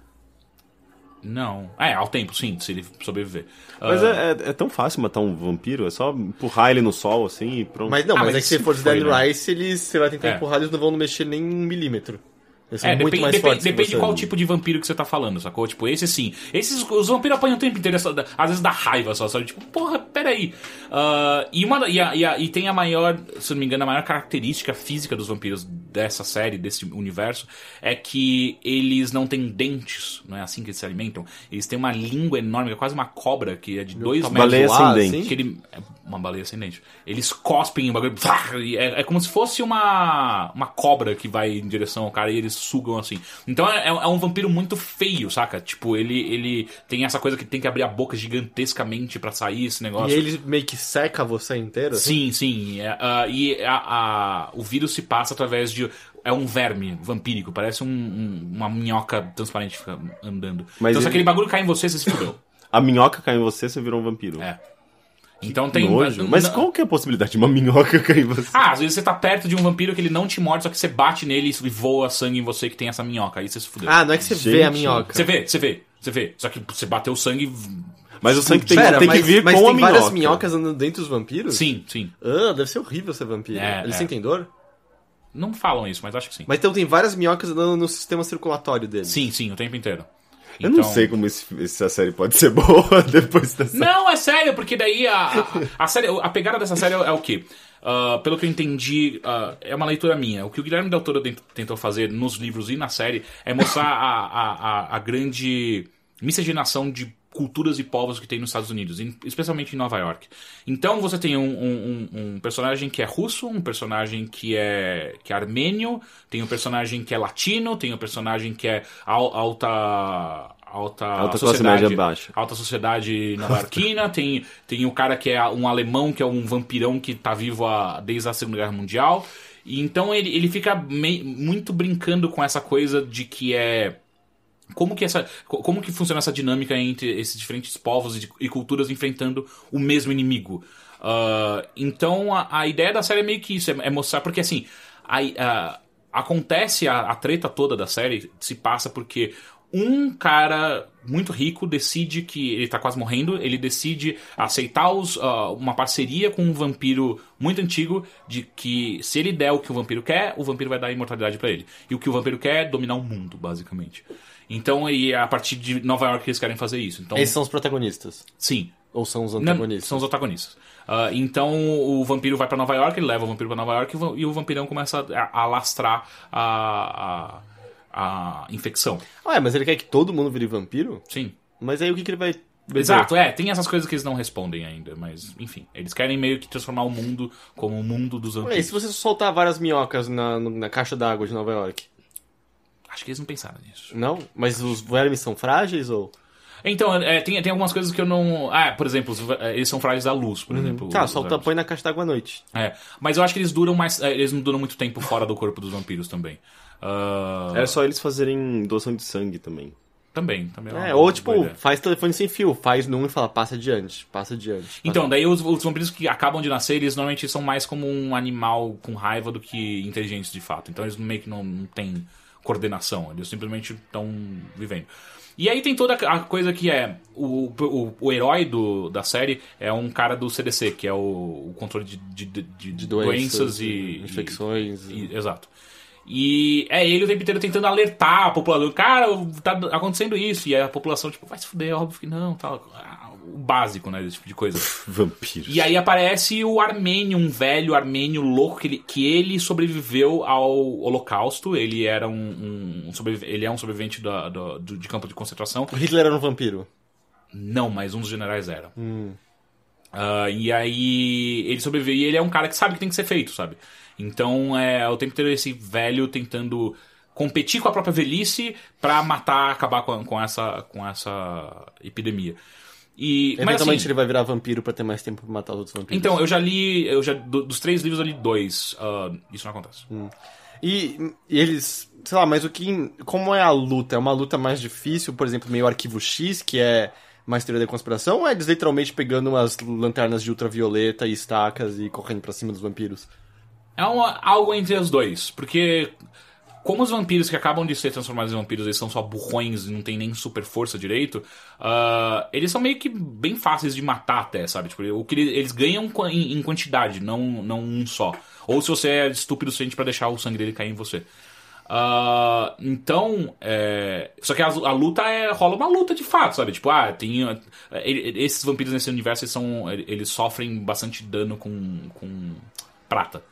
Não. É, ao tempo, sim, se ele sobreviver. Mas Ah, é, é- é tão fácil matar um vampiro, é só empurrar ele no sol assim e pronto. Mas não, Ah, mas, mas é que se for de foi, Danny né? Rice, eles, você vai tentar É. empurrar, eles não vão mexer nem um milímetro. Eles são É, muito depende, mais depende, depende de qual tipo de vampiro que você tá falando, sacou? Tipo, esse sim. Esses, os vampiros apanham o tempo inteiro, às vezes dá raiva só, sabe? Tipo, porra, peraí. Ah, e, uma, e, a- e, a- e tem a maior, se eu não me engano, a maior característica física dos vampiros dessa série, desse universo, é que eles não têm dentes, não é assim que eles se alimentam. Eles têm uma língua enorme, que é quase uma cobra, que é de dois metros. baleia sem dente. Que ele, é uma baleia ascendente. Eles cospem o bagulho. É, é como se fosse uma, uma cobra que vai em direção ao cara e eles sugam assim. Então é, é um vampiro muito feio, saca? Tipo, ele, ele tem essa coisa que tem que abrir a boca gigantescamente pra sair esse negócio. E ele meio que seca você inteiro? assim? Sim, sim. É, ah, e a- a- o vírus se passa através de. É um verme vampírico, parece um- um- uma minhoca transparente fica andando. Mas então, se ele- aquele bagulho cai em você, você se fudeu. A minhoca cai em você, você virou um vampiro. É. Então tem. Nojo. Mas qual que é a possibilidade de uma minhoca cair em você? Ah, às vezes você tá perto de um vampiro que ele não te morde, só que você bate nele e voa sangue em você que tem essa minhoca. Aí você se fudeu. Ah, não é que você vê a Gente. minhoca. Você vê, você vê, você vê. Só que você bateu o sangue. Mas o sangue tem, Pera, tem mas, que vir mas com tem a minhoca. várias minhocas andando dentro dos vampiros? Sim, sim. Ah, deve ser horrível ser vampiro. É, Eles é. sentem dor? Não falam isso, mas acho que sim. Mas então tem várias minhocas andando no sistema circulatório deles. Sim, sim, o tempo inteiro. Eu não Então- sei como esse- essa série pode ser boa depois dessa. Não, é sério, porque daí a, a, a série, a pegada dessa série é, o quê? Ah, pelo que eu entendi, ah, é uma leitura minha. O que o Guilherme Del Toro tentou fazer nos livros e na série é mostrar a, a, a, a grande miscigenação de culturas e povos que tem nos Estados Unidos, especialmente em Nova York. Então você tem um, um- um- personagem que é russo, um personagem que é, que é armênio, tem um personagem que é latino, tem um personagem que é al- alta alta, Alta sociedade, baixa. alta sociedade nova-iorquina, tem, tem o cara que é um alemão, que é um vampirão que tá vivo a- desde a Segunda Guerra Mundial. E então ele, ele fica mei- muito brincando com essa coisa de que é como que essa co- como que funciona essa dinâmica entre esses diferentes povos e, e culturas enfrentando o mesmo inimigo Ah, então a, a ideia da série é meio que isso é, é mostrar porque assim a- a- acontece a, treta toda da série se passa porque um cara muito rico decide que ele tá quase morrendo, ele decide aceitar os, ah, uma parceria com um vampiro muito antigo de que se ele der o que o vampiro quer, o vampiro vai dar imortalidade pra ele. E o que o vampiro quer é dominar o mundo, basicamente. Então, e é a partir de Nova York que eles querem fazer isso. Então, Esses são os protagonistas. sim, Ou são os não, antagonistas? são os antagonistas. Ah, então o vampiro vai pra Nova York, ele leva o vampiro pra Nova York e o va- e o vampirão começa a, a lastrar a, a, a infecção. Ah, é, mas ele quer que todo mundo vire vampiro? Sim. Mas aí o que, que ele vai... beber? Exato, é, tem essas coisas que eles não respondem ainda, mas enfim, eles querem meio que transformar o mundo como o mundo dos vampiros. se você soltar várias minhocas na, na caixa d'água de Nova York? Acho que eles não pensaram nisso. Não? Mas os vermes são frágeis ou... Então, é, tem, tem algumas coisas que eu não. Ah, por exemplo, os va- eles são frágeis à luz, por exemplo. Tá, solta, vermes. põe na caixa d'água à noite. É, mas eu acho que eles duram mais. é, Eles não duram muito tempo fora do corpo dos vampiros também. Era só eles fazerem doação de sangue também. Também, também. É, boa ou tipo, faz telefone sem fio, faz num e fala, passa adiante, passa adiante. Então, daí os, os vampiros que acabam de nascer, eles normalmente são mais como um animal com raiva do que inteligentes de fato. Então eles meio que não, não têm coordenação, eles simplesmente estão vivendo. E aí tem toda a coisa que é. O, o, o herói do, da série é um cara do CDC, que é o, o controle de, de, de- de doenças, doenças, e. infecções. e- e- exato. E é ele o tempo inteiro tentando alertar a população. Cara, tá acontecendo isso. E a população, tipo, vai se fuder, óbvio que não, tal. O básico, né? Esse tipo de coisa. Vampiros. E aí aparece o Armênio, um velho armênio louco que ele, que ele sobreviveu ao Holocausto. Ele era um, um- ele é um sobrevivente da- da- do- de campo de concentração. O Hitler era um vampiro. Não, mas um dos generais era. Ah, e aí ele sobreviveu e ele é um cara que sabe o que tem que ser feito, sabe? Então é o tempo inteiro esse velho tentando competir com a própria velhice pra matar, acabar com, com essa com essa epidemia. E mas, Eventualmente assim, ele vai virar vampiro pra ter mais tempo pra matar os outros vampiros. então, eu já li. Eu já, do- dos três livros eu li dois. ah, isso não acontece. E, e eles, sei lá, mas o que. Como é a luta? É uma luta mais difícil, por exemplo, meio arquivo X, que é mais teoria da conspiração, ou é eles literalmente pegando umas lanternas de ultravioleta e estacas e correndo pra cima dos vampiros? É uma- algo entre os dois. Porque. Como os vampiros que acabam de ser transformados em vampiros, eles são só burrões e não tem nem super força direito, ah, eles são meio que bem fáceis de matar até, sabe? Tipo, o que eles, ganham em, quantidade, não, não um só. Ou se você é estúpido o suficiente pra deixar o sangue dele cair em você. Ah, então, é... só que a, a luta é rola uma luta de fato, sabe? Tipo, ah, tem ele- esses vampiros nesse universo eles são eles sofrem bastante dano com, com prata.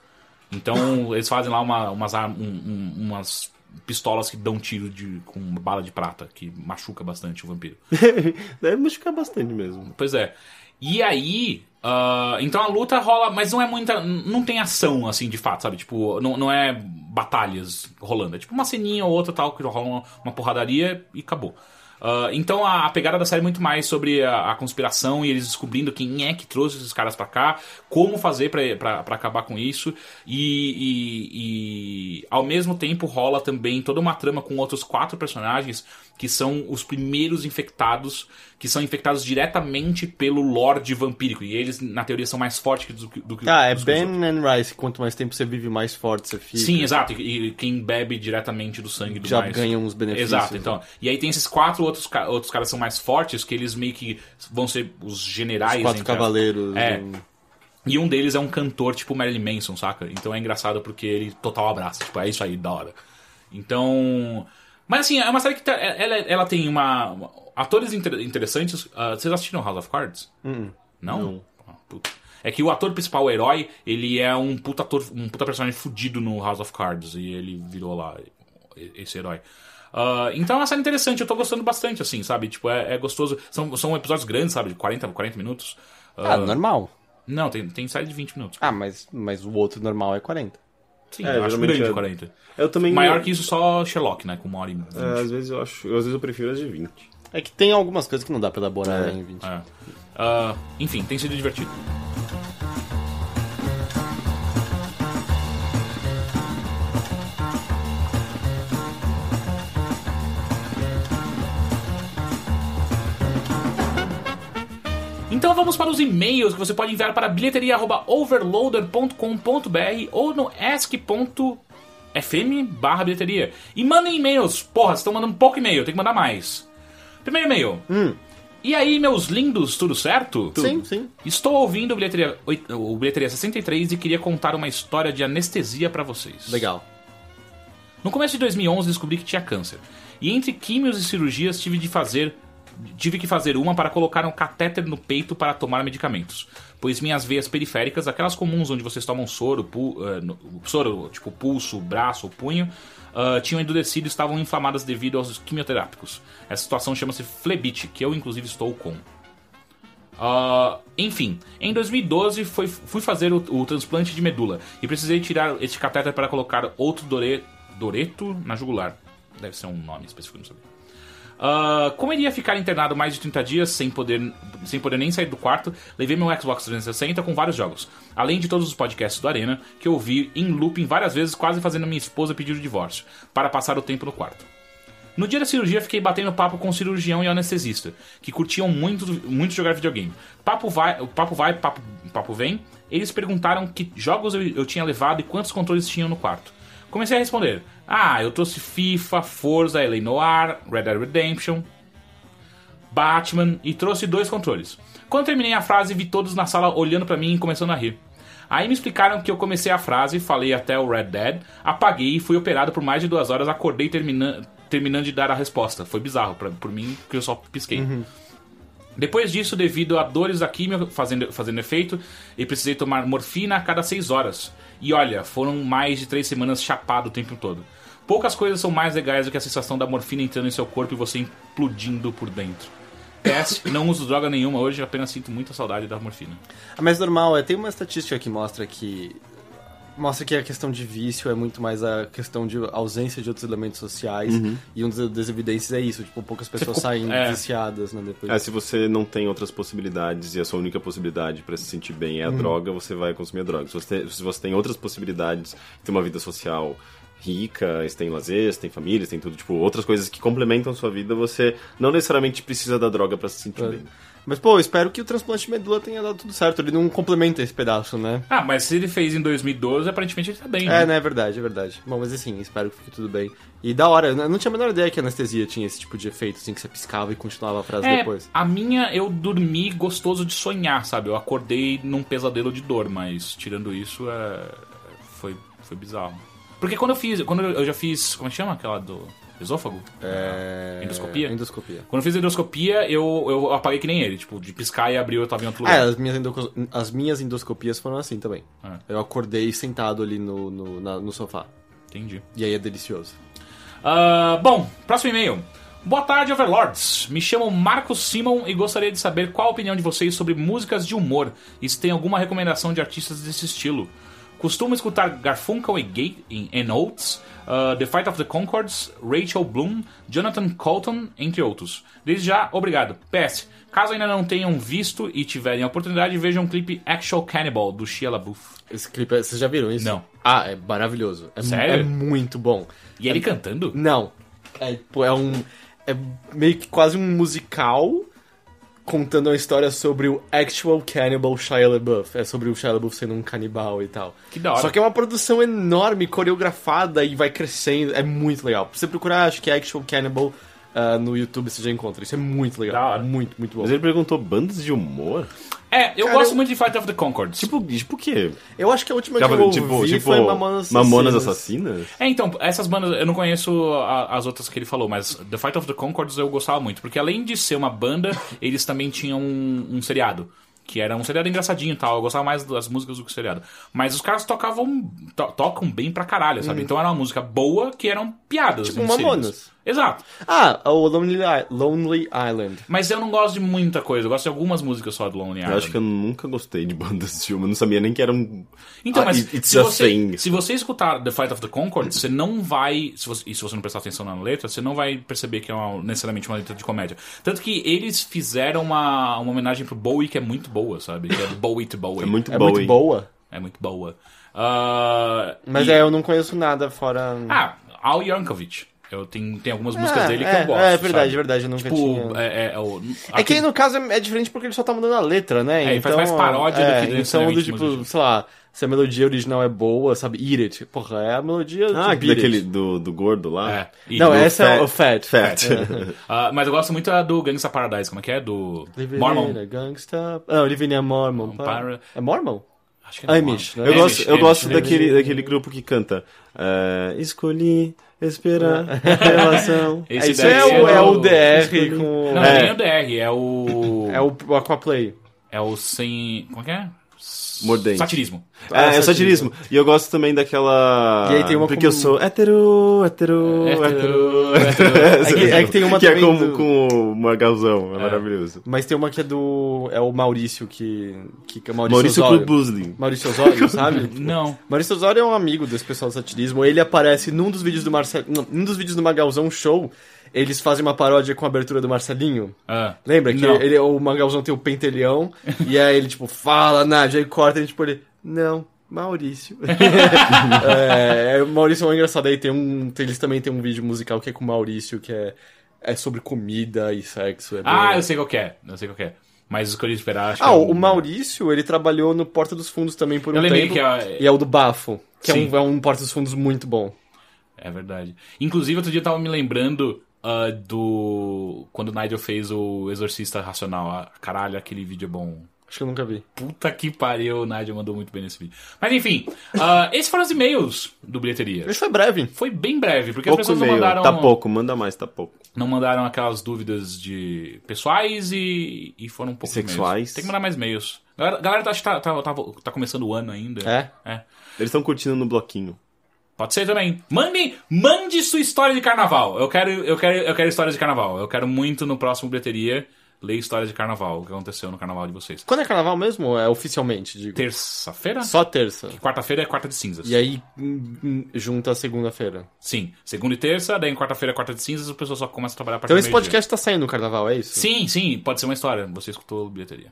Então eles fazem lá uma- umas, um- um- umas pistolas que dão tiro de, com bala de prata, que machuca bastante o vampiro. Deve machucar bastante mesmo. Pois é. E aí. ah, então a luta rola, mas não é muita. Não tem ação, assim, de fato, sabe? Tipo, não, não é batalhas rolando. É tipo uma ceninha ou outra tal, que rola uma, uma porradaria e acabou. Ah, então a, a pegada da série é muito mais sobre a, a conspiração e eles descobrindo quem é que trouxe esses caras pra cá, como fazer pra acabar com isso. E, e- e, ao mesmo tempo rola também toda uma trama com outros quatro personagens que são os primeiros infectados, que são infectados diretamente pelo Lorde vampírico. E eles, na teoria, são mais fortes do que, do que Ah, é. Ben and Rice. Quanto mais tempo você vive, mais forte você fica. Sim, exato. E e quem bebe diretamente do sangue do Já mais. ganha uns benefícios, Exato, né? então. E aí tem esses quatro outros, outros caras que são mais fortes, que eles meio que vão ser os generais. Os quatro cavaleiros. É. um- E um deles é um cantor tipo Marilyn Manson, saca? Então é engraçado porque ele total abraça. Tipo, é isso aí, da hora. Então. Mas assim, é uma série que tá- ela, ela tem uma. uma- atores inter- interessantes. Ah, vocês assistiram House of Cards? Não? Ah, puta. É que o ator principal, o herói, ele é um puta, ator, um puta personagem fudido no House of Cards. E ele virou lá esse herói. Ah, então é uma série interessante, eu tô gostando bastante, assim, sabe? Tipo, é, é gostoso. São, são episódios grandes, sabe? De 40, 40 minutos. Ah, normal. Não, tem, tem série de 20 minutos. Ah, mas, mas o outro normal é 40. Sim, É, eu acho grande é- 40. Eu também. Maior que isso, só Sherlock, né? Com uma hora e vinte. É, às vezes eu acho. Às vezes eu prefiro as de 20. É que tem algumas coisas que não dá pra elaborar É. em 20. É. Ah, enfim, tem sido divertido. Então vamos para os e-mails que você pode enviar para bilheteria.overloader.com.br ou no ask.fm barra bilheteria. E mandem e-mails. Porra, vocês estão mandando pouco e-mail, tem que mandar mais. Primeiro e-mail. E aí, meus lindos, tudo certo? Sim, sim. Estou ouvindo o Bilheteria, o Bilheteria 63 e queria contar uma história de anestesia pra vocês. Legal. No começo de 2011 descobri que tinha câncer. E entre químios e cirurgias tive de fazer tive que fazer uma para colocar um catéter no peito para tomar medicamentos, pois minhas veias periféricas, aquelas comuns onde vocês tomam soro, pu, eh, no- soro tipo pulso, braço punho, ah, tinham endurecido e estavam inflamadas devido aos quimioterápicos. Essa situação chama-se flebite, que eu inclusive estou com. Ah, enfim, em 2012 foi- fui fazer o, o transplante de medula e precisei tirar este catéter para colocar outro dore, doreto na jugular. Deve ser um nome específico, não sei. Ah, como iria ficar internado mais de 30 dias sem poder, sem poder nem sair do quarto, levei meu Xbox 360 com vários jogos, além de todos os podcasts do Arena, que eu ouvi em looping várias vezes, quase fazendo minha esposa pedir o divórcio, para passar o tempo no quarto. No dia da cirurgia, fiquei batendo papo com o cirurgião e o anestesista, que curtiam muito, muito jogar videogame. Papo vai, papo vai, papo, papo vem. Eles perguntaram que jogos eu, eu tinha levado e quantos controles tinham no quarto. Comecei a responder: Ah, eu trouxe FIFA, Forza, LA Noir, Red Dead Redemption, Batman e trouxe dois controles. Quando terminei a frase, vi todos na sala olhando pra mim e começando a rir. Aí me explicaram que eu comecei a frase, falei até o Red Dead, apaguei e fui operado por mais de duas horas, acordei termina terminando de dar a resposta. Foi bizarro pra, por mim, porque eu só pisquei. Depois disso, devido a dores da química fazendo, fazendo efeito, eu precisei tomar morfina a cada seis horas. E olha, foram mais de três semanas chapado o tempo todo. Poucas coisas são mais legais do que a sensação da morfina entrando em seu corpo e você implodindo por dentro. PS, não uso droga nenhuma hoje, apenas sinto muita saudade da morfina. Ah, Mas normal, é, tem uma estatística que mostra que. Mostra que a questão de vício é muito mais a questão de ausência de outros elementos sociais. E uma das evidências é isso, tipo, poucas pessoas ficou- saem é. viciadas, né, depois. É, se você não tem outras possibilidades e a sua única possibilidade pra se sentir bem é a droga, você vai consumir a droga. Se você, se você tem outras possibilidades, ter uma vida social rica, você tem lazer, você tem família, você tem tudo, tipo, outras coisas que complementam a sua vida, você não necessariamente precisa da droga pra se sentir bem. Mas, pô, eu espero que o transplante de medula tenha dado tudo certo. Ele não complementa esse pedaço, né? Ah, mas se ele fez em 2012, aparentemente ele tá bem, É, né? né, é verdade, é verdade. Bom, mas assim, espero que fique tudo bem. E da hora, eu não tinha a menor ideia que a anestesia tinha esse tipo de efeito, assim, que você piscava e continuava a frase É, depois. a minha eu dormi gostoso de sonhar, sabe? Eu acordei num pesadelo de dor, mas tirando isso, é... foi, foi bizarro. Porque quando eu fiz, quando eu já fiz, como é que chama aquela do esôfago? É... Endoscopia? Endoscopia. Quando eu fiz a endoscopia, eu, eu apaguei que nem ele, tipo, de piscar e abriu eu tava em outro lugar. as minhas, endoco- as minhas endoscopias foram assim também. É. Eu acordei sentado ali no, no, na- no sofá. Entendi. E aí é delicioso. Ah, bom, próximo e-mail. Boa tarde, Overlords. Me chamo Marcos Simon e gostaria de saber qual a opinião de vocês sobre músicas de humor e se tem alguma recomendação de artistas desse estilo. Costumo escutar Garfunkel e Gate em and Oates, ah, The Fight of the Concords, Rachel Bloom, Jonathan Colton, entre outros. Desde já, obrigado. PS, caso ainda não tenham visto e tiverem a oportunidade, vejam o clipe Actual Cannibal, do Shia LaBeouf. Esse clipe, é- vocês já viram isso? Não. Ah, é maravilhoso. É, Sério? É muito bom. E ele cantando? Não. É, é um. É meio que quase um musical contando uma história sobre o actual cannibal Shia LaBeouf. É sobre o Shia LaBeouf sendo um canibal e tal. Que da hora. Só que é uma produção enorme, coreografada e vai crescendo. É muito legal. Pra você procurar, acho que é Actual Cannibal ah, no YouTube você já encontra. Isso é muito legal. Da hora. Muito, muito bom. Mas ele perguntou bandas de humor? É, eu Cara, gosto eu- muito de Fight of the Concords. Tipo, tipo o quê? Eu acho que a última que Tipo, eu ouvi tipo, tipo foi Mamonas Mamonas Assassinas. Assassinas? É, então, essas bandas, eu não conheço a- as outras que ele falou, mas The Fight of the Concords eu gostava muito, porque além de ser uma banda, eles também tinham um, um seriado, que era um seriado engraçadinho e tal. Eu gostava mais das músicas do que o seriado. Mas os caras tocavam. to- tocam bem pra caralho, sabe? Então era uma música boa que eram piadas. Tipo. Mamonas. Exato. Ah, o Lonely, Island. Mas eu não gosto de muita coisa. Eu gosto de algumas músicas só do Lonely Eu Island. acho que eu nunca gostei de bandas desse filme. Eu não sabia nem que era um. Então, Ah, mas it- it's se, a você, thing. se você escutar The Fight of the Concord, você não vai. Se você, e se você não prestar atenção na letra, você não vai perceber que é uma- necessariamente uma letra de comédia. Tanto que eles fizeram uma, uma homenagem pro Bowie que é muito boa, sabe? Que é Bowie to Bowie. É muito É Bowie. muito boa. É muito boa. Ah, Mas e- é, eu não conheço nada fora. Ah, Al Yankovic. Eu tenho, tem algumas músicas É, dele que é, eu gosto. É verdade, sabe? verdade. Eu nunca Tipo, tinha. é, é, é, o- É que aquele- no caso é é diferente porque ele só tá mudando a letra, né? É, ele faz mais paródia do é, que Então, do tipo, música. sei lá, se a melodia original é boa, sabe? Eat It. Porra, é a melodia Ah, Beat daquele It. do, do gordo lá? É. Não, do essa é Fat- o Fat. Fat. Ah, mas eu gosto muito da do Gangsta Paradise, como é que é? Do Living Mormon. Gangsta... Não, Living in a Mormon. Para- É Mormon? Acho que é Amish, Mormon. né? Eu Amish, gosto, eu Amish. gosto daquele, daquele grupo que canta é, Escolhi esperar a relação. Esse Isso daí é o, é o DR com... Não, É. nem o DR, é o. É o, o Aquaplay. É o sem. Como é que é? Mordente. Satirismo. É, é satirismo. satirismo. E eu gosto também daquela. E aí tem uma Porque com- eu sou hétero, hétero, Hétero, hétero. hétero. É que- é que tem uma que é também com, do- com o Magalzão, é, maravilhoso. Mas tem uma que é do... É o Maurício que... que que é Maurício, Maurício Osório. Klubusli. Maurício Osório, sabe? Não. Maurício Osório é um amigo desse pessoal do satirismo. Ele aparece num dos vídeos do Marcel... não, num dos vídeos do Magalzão Show. Eles fazem uma paródia com a abertura do Marcelinho. Ah. Lembra que ele, o Magalzão tem o pentelhão e aí ele tipo fala, Nádia, aí corta e tipo ele, não, Maurício. é, o Maurício é um engraçado aí tem um, tem- eles também tem um vídeo musical que é com o Maurício que é é sobre comida e sexo. é Ah, bem- eu sei qual é. Eu sei qual que é. Mas escolhi esperar. Acho Ah, é o um- Maurício, ele trabalhou no Porta dos Fundos também por um Eu lembrei tempo. que é- E é o do Bafo, que é um, é um Porta dos Fundos muito bom. É verdade. Inclusive, outro dia eu tava me lembrando ah, do. Quando o Nigel fez o Exorcista Racional. Ah, caralho, aquele vídeo é bom. Acho que eu nunca vi. Puta que pariu, o Nigel mandou muito bem nesse vídeo. Mas enfim, ah, esses foram os e-mails do Bilheteria. Isso foi breve. Foi bem breve, porque Pouco as pessoas não mandaram. Tá pouco, manda mais, tá pouco. Não mandaram aquelas dúvidas de pessoais e, e foram um pouco. Sexuais. Tem que mandar mais e-mails. Galera, galera tá, tá, tá, tá, tá começando o ano ainda. É? É. Eles estão curtindo no bloquinho. Pode ser também. Mande, mande sua história de carnaval. Eu quero, eu quero, eu quero história de carnaval. Eu quero muito no próximo bilheteria ler história de carnaval, o que aconteceu no carnaval de vocês. Quando é carnaval mesmo? É oficialmente, digo. Terça-feira? Só terça. Quarta-feira é quarta de cinzas. E aí hum, hum, junta a segunda-feira. Sim, segunda e terça, daí em quarta-feira é quarta de cinzas, o pessoal só começa a trabalhar a partir Então esse podcast tá saindo no carnaval, é isso? Sim, sim, pode ser uma história. Você escutou bilheteria.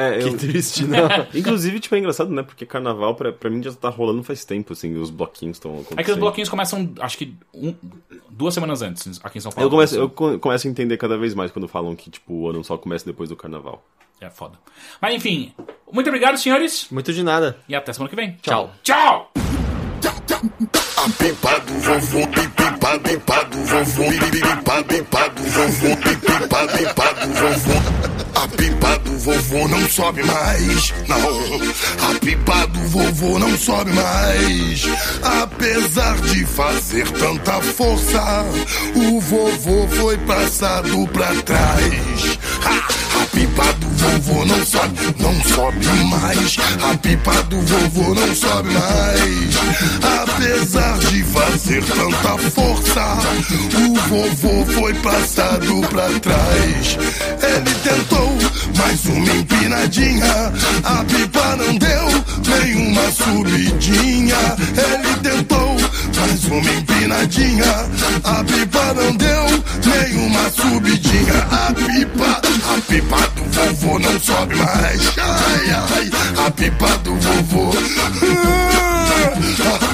É, eu... Que triste, não. Inclusive, tipo, é engraçado, né? Porque carnaval, pra, pra mim, já tá rolando faz tempo, assim, os bloquinhos estão acontecendo. É que os bloquinhos começam, acho que um- duas semanas antes, aqui em São Paulo. Eu começo, eu co- começo a entender cada vez mais quando falam que, tipo, o ano só começa depois do carnaval. É foda. Mas enfim, muito obrigado, senhores, Muito de nada. e até semana que vem. Tchau. Tchau! A pipa do vovô, pipa, pipa do vovô, pipa, pipa do vovô, pipa, pipa do vovô. A pipa do vovô não sobe mais, não. A pipa do vovô não sobe mais. Apesar de fazer tanta força, o vovô foi passado pra trás. Ha! Pipa do vovô não sobe, não sobe mais. A pipa do vovô não sobe mais. Apesar de fazer tanta força, o vovô foi passado pra trás. Ele tentou mais uma empinadinha, a pipa não deu nenhuma subidinha. Ele tentou mais uma empinadinha, a pipa não deu nenhuma subidinha. A pipa, a pipa do vovô não sobe mais. Ai, ai, a pipa do vovô.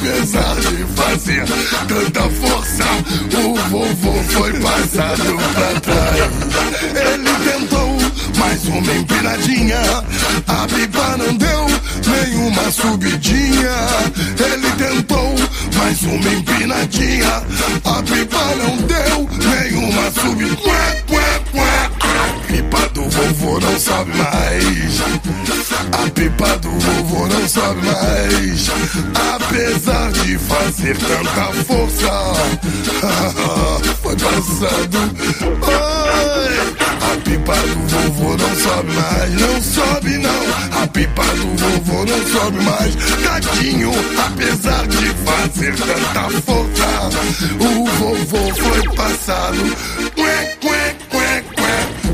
Apesar de fazer tanta força, o vovô foi passado pra trás. Ele tentou mais uma empinadinha, a pipa não deu nenhuma subidinha. Ele tentou mais uma empinadinha, a pipa não deu nenhuma subidinha. Pipa do vovô não sobe mais. A pipa do vovô não sobe mais. Apesar de fazer tanta força, foi passado. Oi, a pipa do vovô não sobe mais, não sobe não. A pipa do vovô não sobe mais. Tadinho, apesar de fazer tanta força, o vovô foi passado. Quê, quê,